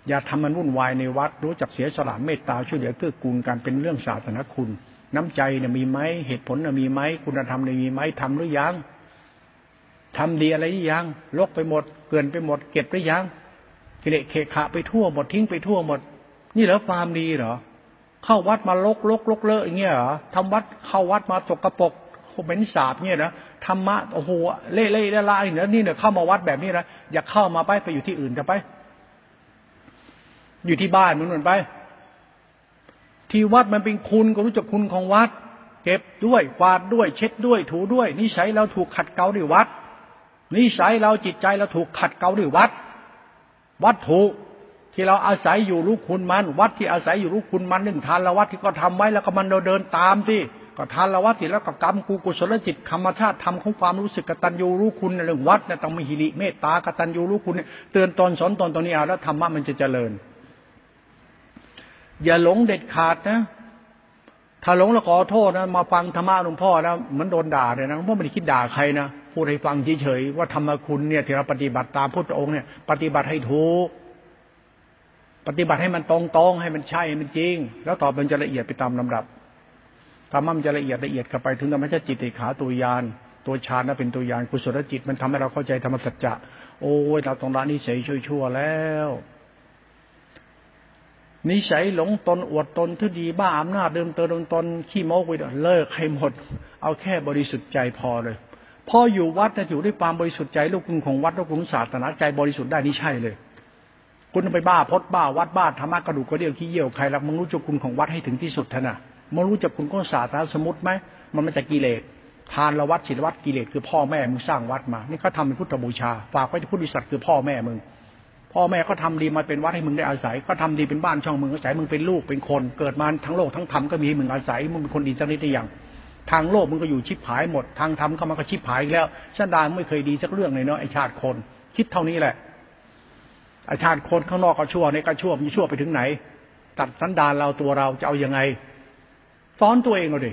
อย่าทำมันวุ่นวายในวัด รู้จักเสียสละเมตตาช่วยเหลือเกื้อกูลกันเป็นเรื่องศาสนาคุณ น้ำใจเนี่ยมีไหมเหตุผลเนี่ยมีไหมคุณธรรมเนี่ยมีไหมทำหรือยังทำดีอะไรหรือยังลกไปหมด เกินไปหมด เก็บหรือยังกิเลสเคขะไปทั่วหมดทิ้งไปทั่วหมด นี่เหรอความดีเหรอเข้าวัดมาลกลกลกเลอะอย่างเงี้ยเหรอทำวัดเข้าวัดมาตกกระปกเหม็นสาบเนี่ยนะธรรมะโอ้โหเล่เล่ละลายแล้วนี่เนี่ยเข้ามาวัดแบบนี้นะอย่าเข้ามาไปไปอยู่ที่อื่นจะไป อยู่ที่บ้านมึงเหมือนไป ที่วัดมันเป็นคุณก็รู้จักคุณของวัด เก็บด้วยกวาดด้วย เช็ดด้วย ถูด้วย นิสัยเราถูกขัดเกลาด้วยวัด นิสัยเราจิตใจเราถูกขัดเกลาด้วยวัด วัดถูกที่เราอาศัยอยู่รู้คุณมัน วัดที่อาศัยอยู่รู้คุณมันหนึ่งทานละวัดที่ก็ทำไว้แล้วก็มันเราเดินตามที่ก็ทานละวัดที่แล้วก็กรรมกูกุศลจิตธรรมชาติธรรมของความรู้สึกกตัญญูรู้คุณในเรื่องวัดเนี่ยต้องมีหิริเมตตากตัญญูรู้คุณเตือนตอนสอนตอนตอนนี้เอาแล้วธรรมะมันจะเจริญ อย่าหลงเด็ดขาดนะ ถ้าหลงแล้วขอโทษนะ มาฟังธรรมะหลวงพ่อนะเหมือนโดนด่าเลยนะหลวงพ่อไม่ได้คิดด่าใครนะพูดให้ฟังเฉยๆว่าธรรมคุณเนี่ยที่เราปฏิบัติตามพุทธองค์เนี่ย ปฏิบัติให้ถูกปฏิบัติให้มันตรงๆให้มันใช่ให้มันจริง แล้วต่อมันจะละเอียดไปตามลำดับธรรมะมันจะละเอียดละเอียดเข้าไปถึงธรรมชาติจิตติขาตัวยานตัวฌานนั้นเป็นตัวยานกุศลจิตมันทำให้เราเข้าใจธรรมสัจจะโอ้ยเราต้องละนิสัยชั่วๆแล้ว นิสัยหลงตนอวดตนทุดีบ้าอำนาจเดิมเติมตนขี้โม้ไปเลิกให้หมด เอาแค่บริสุทธิ์ใจพอเลยพออยู่วัดจะอยู่ด้วยความบริสุทธิ์ใจลูกคุณของวัดลูกคุณศาสนาใจบริสุทธิ์ได้นี่ใช่เลย คุณไปบ้าพดบ้าวัดบ้าธรรมะกระดูกกระเดี่ยวขี้เยี่ยวใครรักมึงรู้จักคุณของวัดให้ถึงที่สุดท่านะมึงรู้จักคุณของศาสนาสมุติไหมมันมาจากกิเลสทานละวัดศิลวัดกิเลสคือพ่อแม่มึงสร้างวัดมา นี่เขาทาเป็นพุทธบูชา ฝากไว้ที่พุทธิสัตว์คือพ่อแม่มึง พ่อแม่ก็ทำดีมาเป็นวัดให้มึงได้อาศัย ก็ทำดีเป็นบ้านช่องมึงอาศัยมึงเป็นลูกเป็นคน เกิดมาทั้งโลกทั้งธรรมก็มีให้มึงอาศัยมึงเป็นคนดีสักนิดได้ยังทางโลกมึงก็อยู่ชิบหายหมด ทางธรรมก็มันก็ชิบหายแล้วชันดานไม่เคยดีสักเรื่องเลยเนาะไอชาติคน คิดเท่านี้แหละอาชาติคนข้างนอกก็ชั่วในก็ชั่วมันชั่วไปถึงไหน ตัดสันดานเราตัวเราจะเอาอยัางไงสอนตัวเองเอาดิ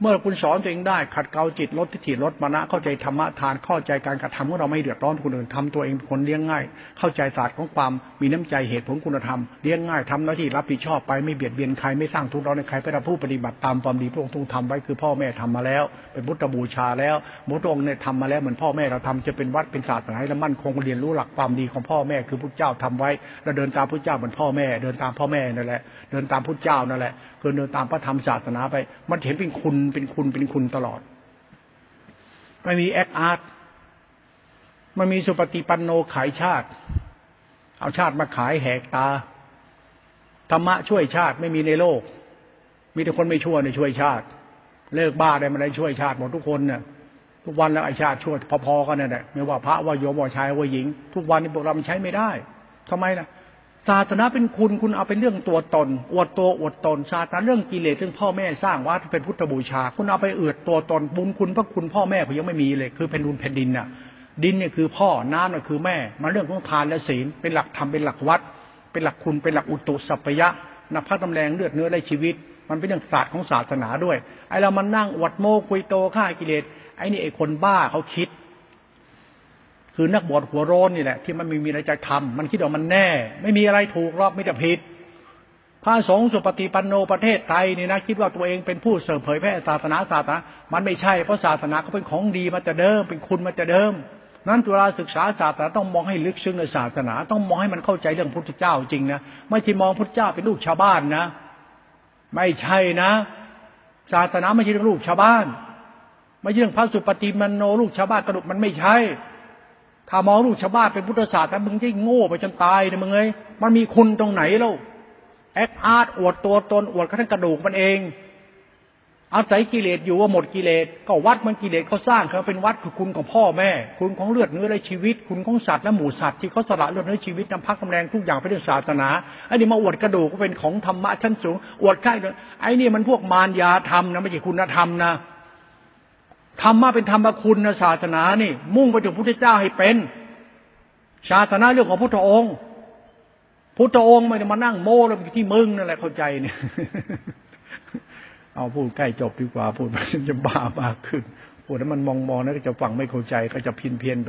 เมื่อคุณสอนตัวเองได้ขัดเกลาจิตลดทิฏฐิลดมานะเข้าใจธรรมะทานเข้าใจการกระทำของเราไม่เดือดร้อนคนอื่นทำตัวเองคนเลี้ยงง่าย เข้าใจศาสตร์ของความมีน้ำใจเหตุผลคุณธรรมเลี้ยงง่ายทำหน้าที่รับผิดชอบไปไม่เบียดเบียนใครไม่สร้างทุกข์ร้อนในใครเพื่อผู้ปฏิบัติตามความดีพระองค์ทรงทำไว้คือพ่อแม่ทำมาแล้ว เป็นพุทธบูชาแล้วมุตองค์เนี่ยทำมาแล้วเหมือนพ่อแม่เราทำจะเป็นวัดเป็นศาสนาให้ละมั่นคงเรียนรู้หลักความดีของพ่อแม่คือพุทธเจ้าทำไว้แล้วเดินตามพุทธเจ้าเหมือนพ่อแม่ เดินตามพ่อแม่นั่นแหละเดินตามพุทธเจ้านั่นแหละ คือเดินตามพระธรรมศาสนาไป มันเห็นเป็นคุณเป็นคุณเป็นคุณตลอดไม่มีแอคอาร์ตมันมีสุปฏิปันโนขายชาติ เอาชาติมาขายแหกตาธรรมะช่วยชาติไม่มีในโลก มีแต่คนไม่ชั่วในช่วยชาติ เลิกบ้าได้มาได้ช่วยชาติหมดทุกคนเนี่ยทุกวันแล้วไอชาติช่วยพอๆกันนั่นแหละไม่ว่าพระว่าโยมว่าชายว่าหญิง ทุกวันนี้พวกเราใช้ไม่ได้ทำไมนะ ศาสนาเป็นคุณคุณเอาเป็นเรื่องตัวตน อวดตัวอวดตนศาสนาเรื่องกิเลสเรื่องพ่อแม่สร้างวัดเป็นพุทธบูชา คุณเอาไปเอืดตัวตนบุญคุณพระคุณพ่อแม่ผมยังไม่มีเลย คือเป็นดุลแผ่นดินน่ะ ดินเนี่ยคือพ่อน้ำน่ะคือแม่ มาเรื่องของทานและศีลเป็นหลักธรรมเป็นหลักวัด เป็นหลักคุณเป็นหลักอุตุสัพยะนับพัฒตำแรงเลือดเนื้อและชีวิต มันเป็นเรื่องศาสตร์ของศาสนาด้วยไอเรามันนั่งอวดโมคุยโตฆ่ากิเลสไอ้นี่ไอคนบ้าเขาคิด คือนักบวชหัวโรนนี่แหละที่มันไม่มีอะไรจะทำมันคิดว่ามันแน่ ไม่มีอะไรถูกหรอกไม่จะผิด พระสงฆ์สุปฏิปันโนประเทศไทยนี่นะคิดว่าตัวเองเป็นผู้เสริมเผยแพร่ศาสนาศาสนา มันไม่ใช่เพราะศาสนาก็เป็นของดีมาแต่เดิม เป็นคุณมาแต่เดิม นั้นตัวเราศึกษาศาสนาต้องมองให้ลึกซึ้งในศาสนา ต้องมองให้มันเข้าใจเรื่องพุทธเจ้าจริงนะไม่ใช่มองพุทธเจ้าเป็นลูกชาวบ้านนะ ไม่ใช่นะ ศาสนาไม่ใช่เรื่องลูกชาวบ้าน ไม่ใช่เรื่องพระสุปฏิปันโนลูกชาวบ้านกระดุกมันไม่ใช่ ถ้ามองลูกชาวบ้านเป็นพุทธศาสตร์แต่มึงจะโง่ไปจนตายนะมึงเอ้ยมันมีคุณตรงไหนเล่าแอคอาร์ตอวดตัวตนอวดกระทั่งกระดูกมันเอง อาศัยกิเลสอยู่ว่าหมดกิเลสก็วัดมันกิเลสเขาสร้างเขาเป็นวัดคือคุณของพ่อแม่ คุณของเลือดเนื้อและชีวิต คุณของสัตว์และหมูสัตว์ที่เขาสละเลือดเนื้อชีวิตนำพักกำแรงทุกอย่างไปด้วยศาสนาไอ้นี่มาอวดกระดูกก็เป็นของธรรมะชั้นสูงอวดใกล้ไอ้นี่มันพวกมารยาธรรมนะไม่ใช่คุณธรรมนะ ธรรมะเป็นธรรมคุณศาสนานี่ มุ่งไปถึงพุทธเจ้าให้เป็นศาสนาเรื่องของพุทธองค์ พุทธองค์ไม่ได้มานั่งโม้แล้วที่มึงนั่นแหละเข้าใจเนี่ยเอาพูดใกล้จบดีกว่าพูดมันจะบ้ามากขึ้นพูดแล้วมันมองมองแล้วก็จะฟังไม่เข้าใจก็จะพินเพี้ยนไป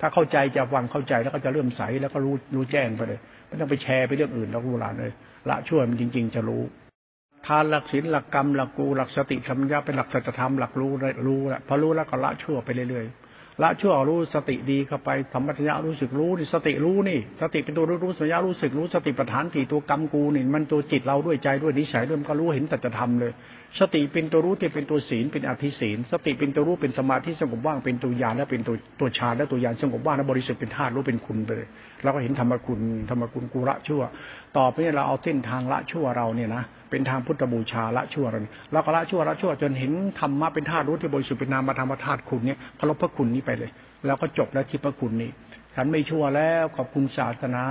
ถ้าเข้าใจจะฟังเข้าใจแล้วก็จะเริ่มใสแล้วก็รู้รู้แจ้งไปเลยไม่ต้องไปแชร์ไปเรื่องอื่นแล้วรู้ลาเลยละช่วยมันจริง ๆ จะรู้ ทานหลักศีลหลักกรรมหลักกูหลักสติธรรมญาเป็นหลักสัจธรรมหลักรู้รู้แล้วพอรู้แล้วก็ละชั่วไปเรื่อยๆละชั่วรู้สติดีเข้าไปธรรมะญารู้สึกรู้นี่สติรู้นี่ สติเป็นตัวรู้รู้สัญญารู้สึกรู้สติปัฏฐานสี่ตัวกรรมกูนี่มันตัวจิตเราด้วยใจด้วยนิสัยด้วยมันก็รู้เห็นแต่จะทำเลย สติเป็นตัวรู้ที่เป็นตัวศีลเป็นอธิศีลสติเป็นตัวรู้เป็นสมาธิสงบว่างเป็นตัวญาณและเป็นตัวตัวฌานและตัวญาณสงบว่างและบริสุทธิ์เป็นธาตุรู้เป็นคุณไปเลยเราก็เห็นธรรมคุณธรรมคุณกุระชั่ว ต่อไปนี้เราเอาเส้นทางละชั่วเราเนี่ยนะเป็นทางพุทธบูชาละชั่วเราเราก็ละชั่วละชั่วจนเห็นธรรมะเป็นธาตุรู้ที่บริสุทธิ์เป็นนามธรรมธาตุคุณเนี่ยเคารพพระคุณนี้ไปเลย แล้วก็จบแล้วที่พระคุณนี้ฉันไม่ชั่วแล้วขอบคุณศาสนา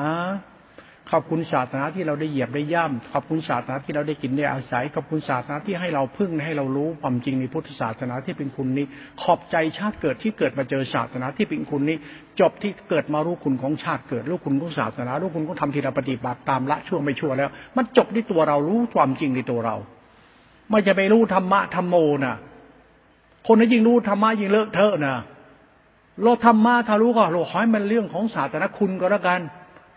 ขอบคุณศาสนาที่เราได้เหยียบได้ย่ำขอบคุณศาสนาที่เราได้กินได้อาศัยขอบคุณศาสนาที่ให้เราพึ่งให้เรารู้ความจริงในพุทธศาสนาที่เป็นคุณนี้ ขอบใจชาติเกิดที่เกิดมาเจอศาสนาที่เป็นคุณนี้ จบที่เกิดมารู้คุณของชาติเกิดรู้คุณของศาสนารู้คุณของทำที่เราปฏิบัติตามละชั่วไม่ชั่วแล้ว มันจบที่ตัวเรารู้ความจริงในตัวเราไม่จะไปรู้ธรรมะธรรมโมนะคนที่ยิ่งรู้ธรรมะยิ่งเลอะเทอะนะเราทำมาถ้ารู้ก็เราขอให้มันเรื่องของศาสนาคุณก็แล้วกัน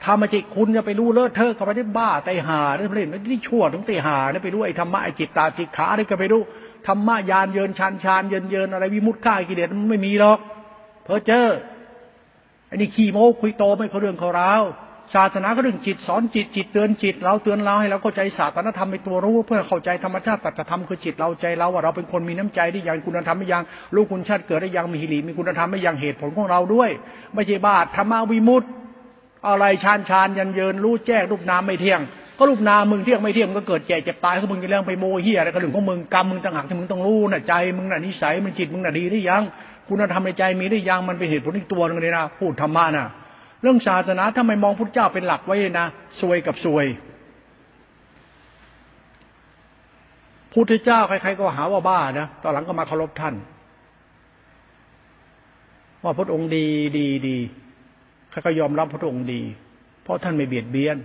ทำมาจิตคุณจะไปรู้เลอะเทอะก็ไปได้บ้าไตหาได้เล่นไม่ได้ชั่วถึงไตหาได้ไปรู้ไอ้ธรรมะไอ้จิตตาจิตขาได้ก็ไปรู้ธรรมะยานเยินชานชานเยินเยินอะไรวิมุตต์ข้ากิเลสมันไม่มีหรอกเพอเจอไอ้นี่ขี้โม้คุยโตไม่เขาเรื่องเขาราวศาสนาก็เรื่องจิตสอนจิตจิตเตือนจิต เราเตือนเราให้เราเข้าใจศาสนาธรรมในตัวรู้เพื่อเข้าใจธรรมชาติตัตธรรมคือจิตเราใจเราว่าเราเป็นคนมีน้ำใจได้อย่างคุณธรรมไม่ยังลูกคุณชาติเกิดได้ยังมีหิริมีคุณธรรมไม่ยังเหตุผลของเราด้วย ไม่ใช่บาตธรรมวิมุตต์ อะไรชานชานยันเยินรู้แจ้งรูปนามไม่เที่ยง ก็รูปนามมึงเที่ยงไม่เที่ยงก็เกิดแก่เจ็บตายเขามึงจะเรื่องไปโมเฮียอะไรก็เรื่องของมึงกรรมมึงต่างหากที่มึงต้องรู้น่ะใจมึงน่ะนิสัยมึงจิตมึงน่ะดีได้ยังคุณธรรมในใจมีได้ยังมันเป็นเหตุผลอีกตัวนึงเลยนะพูดธรรมะน่ะ เรื่องศาสนาถ้าไม่มองพุทธเจ้าเป็นหลักไว้นะซวยกับซวยพุทธเจ้าใครๆก็หาว่าบ้านะตอนหลังก็มาเคารพท่าน ว่าพระองค์ดีดีดี ใครก็ยอมรับพระองค์ดี เพราะท่านไม่เบียดเบียน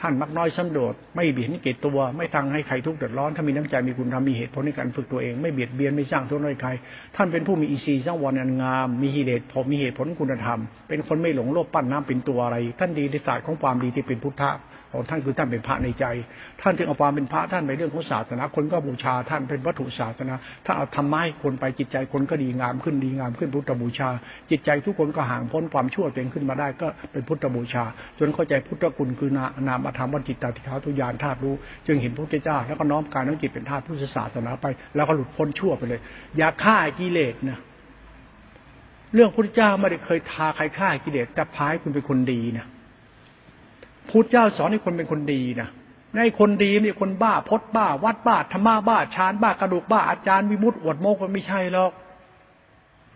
ท่านมักน้อยสันโดษไม่เบียดให้เกตตัว ไม่ทังให้ใครทุกข์เดือดร้อน ถ้ามีน้ำใจมีคุณธรรมมีเหตุผลในการฝึกตัวเอง ไม่เบียดเบียนไม่สร้างทุกข์ให้ใคร ท่านเป็นผู้มีอีซีสร้างวันอันงาม มีเหตุผลมีเหตุผลคุณธรรม เป็นคนไม่หลงโลภปั้นน้ำเป็นตัวอะไร ท่านดีในศาสตร์ของความดีที่เป็นพุทธะ ของท่านคือท่านเป็นพระในใจ ท่านจึงเอาความเป็นพระท่านในเรื่องของศาสนา คนก็บูชาท่านเป็นวัตถุศาสนา ถ้าเอาทำไม้คนไปจิตใจคนก็ดีงามขึ้นดีงามขึ้นพุทธบูชา จิตใจทุกคนก็ห่างพ้นความชั่วตัวเองขึ้นมาได้ก็เป็นพุทธบูชา จนเข้าใจพุทธคุณคือนานามธรรมวัจิตตาทิขาตุยานธาตุรู้ จึงเห็นพระพุทธเจ้าแล้วก็น้อมกายน้อมจิตเป็นธาตุพุทธศาสนาไป แล้วก็หลุดพ้นชั่วไปเลย อย่าฆ่ากิเลสนะเรื่องพุทธเจ้าไม่ได้เคยทาใครฆ่ากิเลสแต่พายคุณเป็นคนดีนะ พุทธเจ้าสอนให้คนเป็นคนดีนะในคนดีนี่คนบ้าพดบ้า วัดบ้าธรรมะบ้าชานบ้ากระดูกบ้าอาจารย์วิมุตติอวดโมกมันไม่ใช่หรอก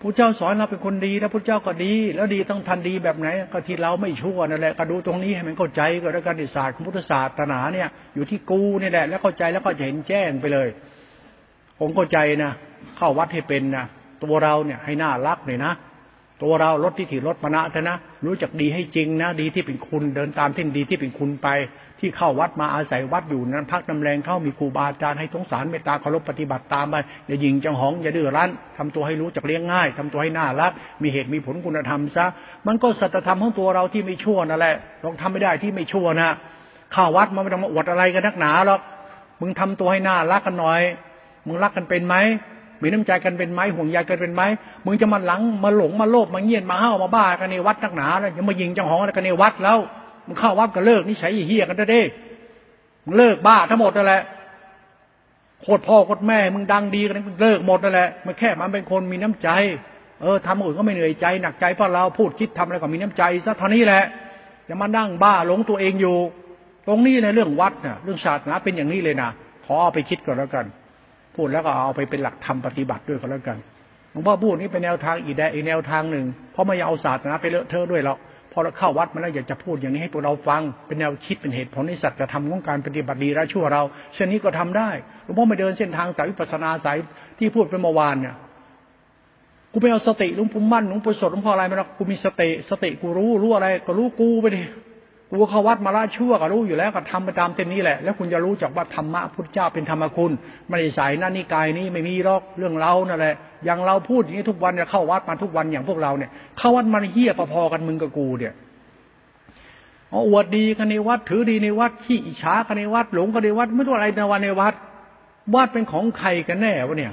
พระเจ้าสอนเราเป็นคนดีแล้วพระเจ้าก็ดี แล้วดีต้องทันดีแบบไหน ก็ที่เราไม่ชั่วนั่นแหละก็ดูตรงนี้ให้มันเข้าใจก็แล้วกันศาสตร์ของพุทธศาสตร์นาเนี่ย อยู่ที่กูนี่แหละ แล้วเข้าใจแล้วก็จะเห็นแจ้งไปเลย ผมเข้าใจนะเข้าวัดให้เป็นนะตัวเราเนี่ยให้น่ารักหน่อยนะ ตัวเราลดที่ถี่ลดมณะเถอะนะ รู้จักดีให้จริงนะ ดีที่เป็นคุณเดินตามที่ดีที่เป็นคุณไป ที่เข้าวัดมาอาศัยวัดอยู่นั้นพักนำแรงเข้ามีครูบาอาจารย์ให้สงสารเมตตาเคารพปฏิบัติตามไปอย่ายิงจังหองอย่าดื้อรั้นทำตัวให้รู้จักเลี้ยงง่ายทำตัวให้น่ารัก มีเหตุมีผลคุณธรรมซะ มันก็สัจธรรมของตัวเราที่ไม่ชั่วนั่นแหละลองทำไม่ได้ที่ไม่ชั่วนะเข้าวัดมันไม่ต้องมาอวดอะไรกันนักหนาหรอกมึงทำตัวให้น่ารักกันหน่อย มึงรักกันเป็นไหม มีน้ำใจกันเป็นไหมห่วงใยกันเป็นไหมมึงจะมาหลังมาหลงมาโลภมาเงียบมาเห้ามาบ้ากันในวัดนักหนาแล้วยังมายิงจังหองกันในวัดแล้วมึงเข้าวัดก็เลิกนิสัยเฮี้ยกันได้ดิมึงเลิกบ้าทั้งหมดนั่นแหละโคตรพ่อโคตรแม่ มึงดังดีกันมึงเลิกหมดนั่นแหละมันแค่มันเป็นคนมีน้ำใจ เออทำอื่นก็ไม่เหนื่อยใจหนักใจเพราะเราพูดคิดทำอะไรก็มีน้ำใจซะเท่านี้แหละอย่ามานั่งบ้าหลงตัวเองอยู่ ตรงนี้ในเรื่องวัดน่ะ เรื่องศาสนาเป็นอย่างนี้เลยนะขอเอาไปคิดก่อนแล้วกัน พูดแล้วก็เอาไปเป็นหลักธรรมปฏิบัติด้วยก็แล้วกันหลวงพ่อพูดนี้เป็นแนวทางอีกแดอีกแนวทางหนึ่ง เพราะไม่อยากเอาศาสนาไปเลอะเทอะด้วยหรอกพอเราเข้าวัดมาแล้วอยากจะพูดอย่างนี้ให้พวกเราฟัง เป็นแนวคิดเป็นเหตุผลในสัจธรรมของการปฏิบัติดีและชั่วเราเช่นนี้ก็ทำได้หลวงพ่อไม่เดินเส้นทางสายวิปัสนาสายที่พูดเป็นเมื่อวานเนี่ยกูไปเอาสติหลวงปู่มั่นหลวงปู่สดหลวงพ่ออะไรมาหรอกกูมีสติสติกูรู้รู้อะไร ก็รู้กูไปดิ กูเข้าวัดมาละชั่วก็รู้อยู่แล้วก็ทำไปตามเส้นนี้แหละ แล้วคุณจะรู้จักว่าธรรมะพุทธเจ้าเป็นธรรมคุณไม่ได้สายนั่นนี่กายนี้ไม่มีหรอกเรื่องเรานั่นแหละอย่างเราพูดอย่างนี้ทุกวันจะเข้าวัดมาทุกวันอย่างพวกเราเนี่ย เข้าวัดมันเฮี้ยพอๆกันมึงกับกูเนี่ยอวดดีกันในวัด ถือดีในวัดขี้อิจฉากันในวัด หลงกันในวัด ไม่รู้องอะไรในวันในวัดวัดเป็นของใครกันแน่วะเนี่ย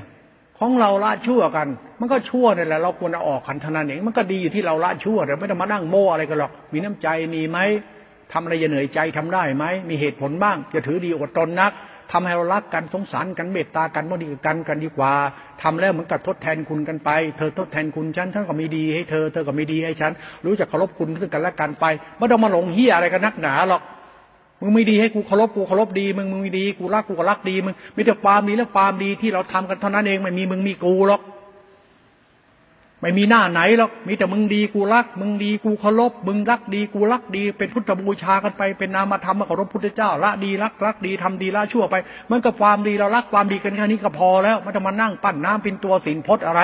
ของเราละชั่วกัน มันก็ชั่วนี่แหละเราควรเอออกขันธนาเองมันก็ดีอยู่ที่เราละชั่วแต่ไม่ต้องมานั่งโม่อะไรกันหรอกมีน้ำใจมีไหม ทำอะไรอย่าเหนื่อยใจทำได้ไหมมีเหตุผลบ้างจะถือดีอดตนนักทำให้เรารักกันสงสารกันเมตตากันบ่ดีกันกันดีกว่าทำแล้วเหมือนกับทดแทนคุณกันไป เธอทดแทนคุณฉันฉันก็มีดีให้เธอเธอก็มีดีให้ฉัน รู้จักเคารพคุณซึ่งกันและกันไปไม่ต้องมาหลงเฮียอะไรกันนักหนาหรอกมึงไม่ดีให้กูเคารพกูเคารพดีมึงมึงมีดีกูรักกูก็รักดีมึงมีแต่ความดีและความดีที่เราทำกันเท่านั้นเองไม่มีมึงมีกูหรอก ไม่มีหน้าไหนหรอกมีแต่มึงดีกูรัก มึงดีกูเคารพมึงรักดีกูรักดี เป็นพุทธบูชากันไปเป็นนามธรรมเคารพพุทธเจ้าละดีรักรักดีทำดีละชั่วไปมันก็ความดีเรารักความดีกันแค่นี้ก็พอแล้วไม่ต้องมานั่งปั้นน้ำเป็นตัวสินพจน์อะไร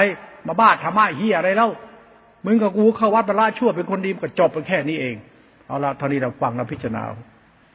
มาบ้าธรรมะเฮียอะไรแล้วมึงกับกูเข้าวัดไปละชั่วเป็นคนดีก็จบไปแค่นี้เองเอาละเท่านี้เราฟังแล้วพิจารณา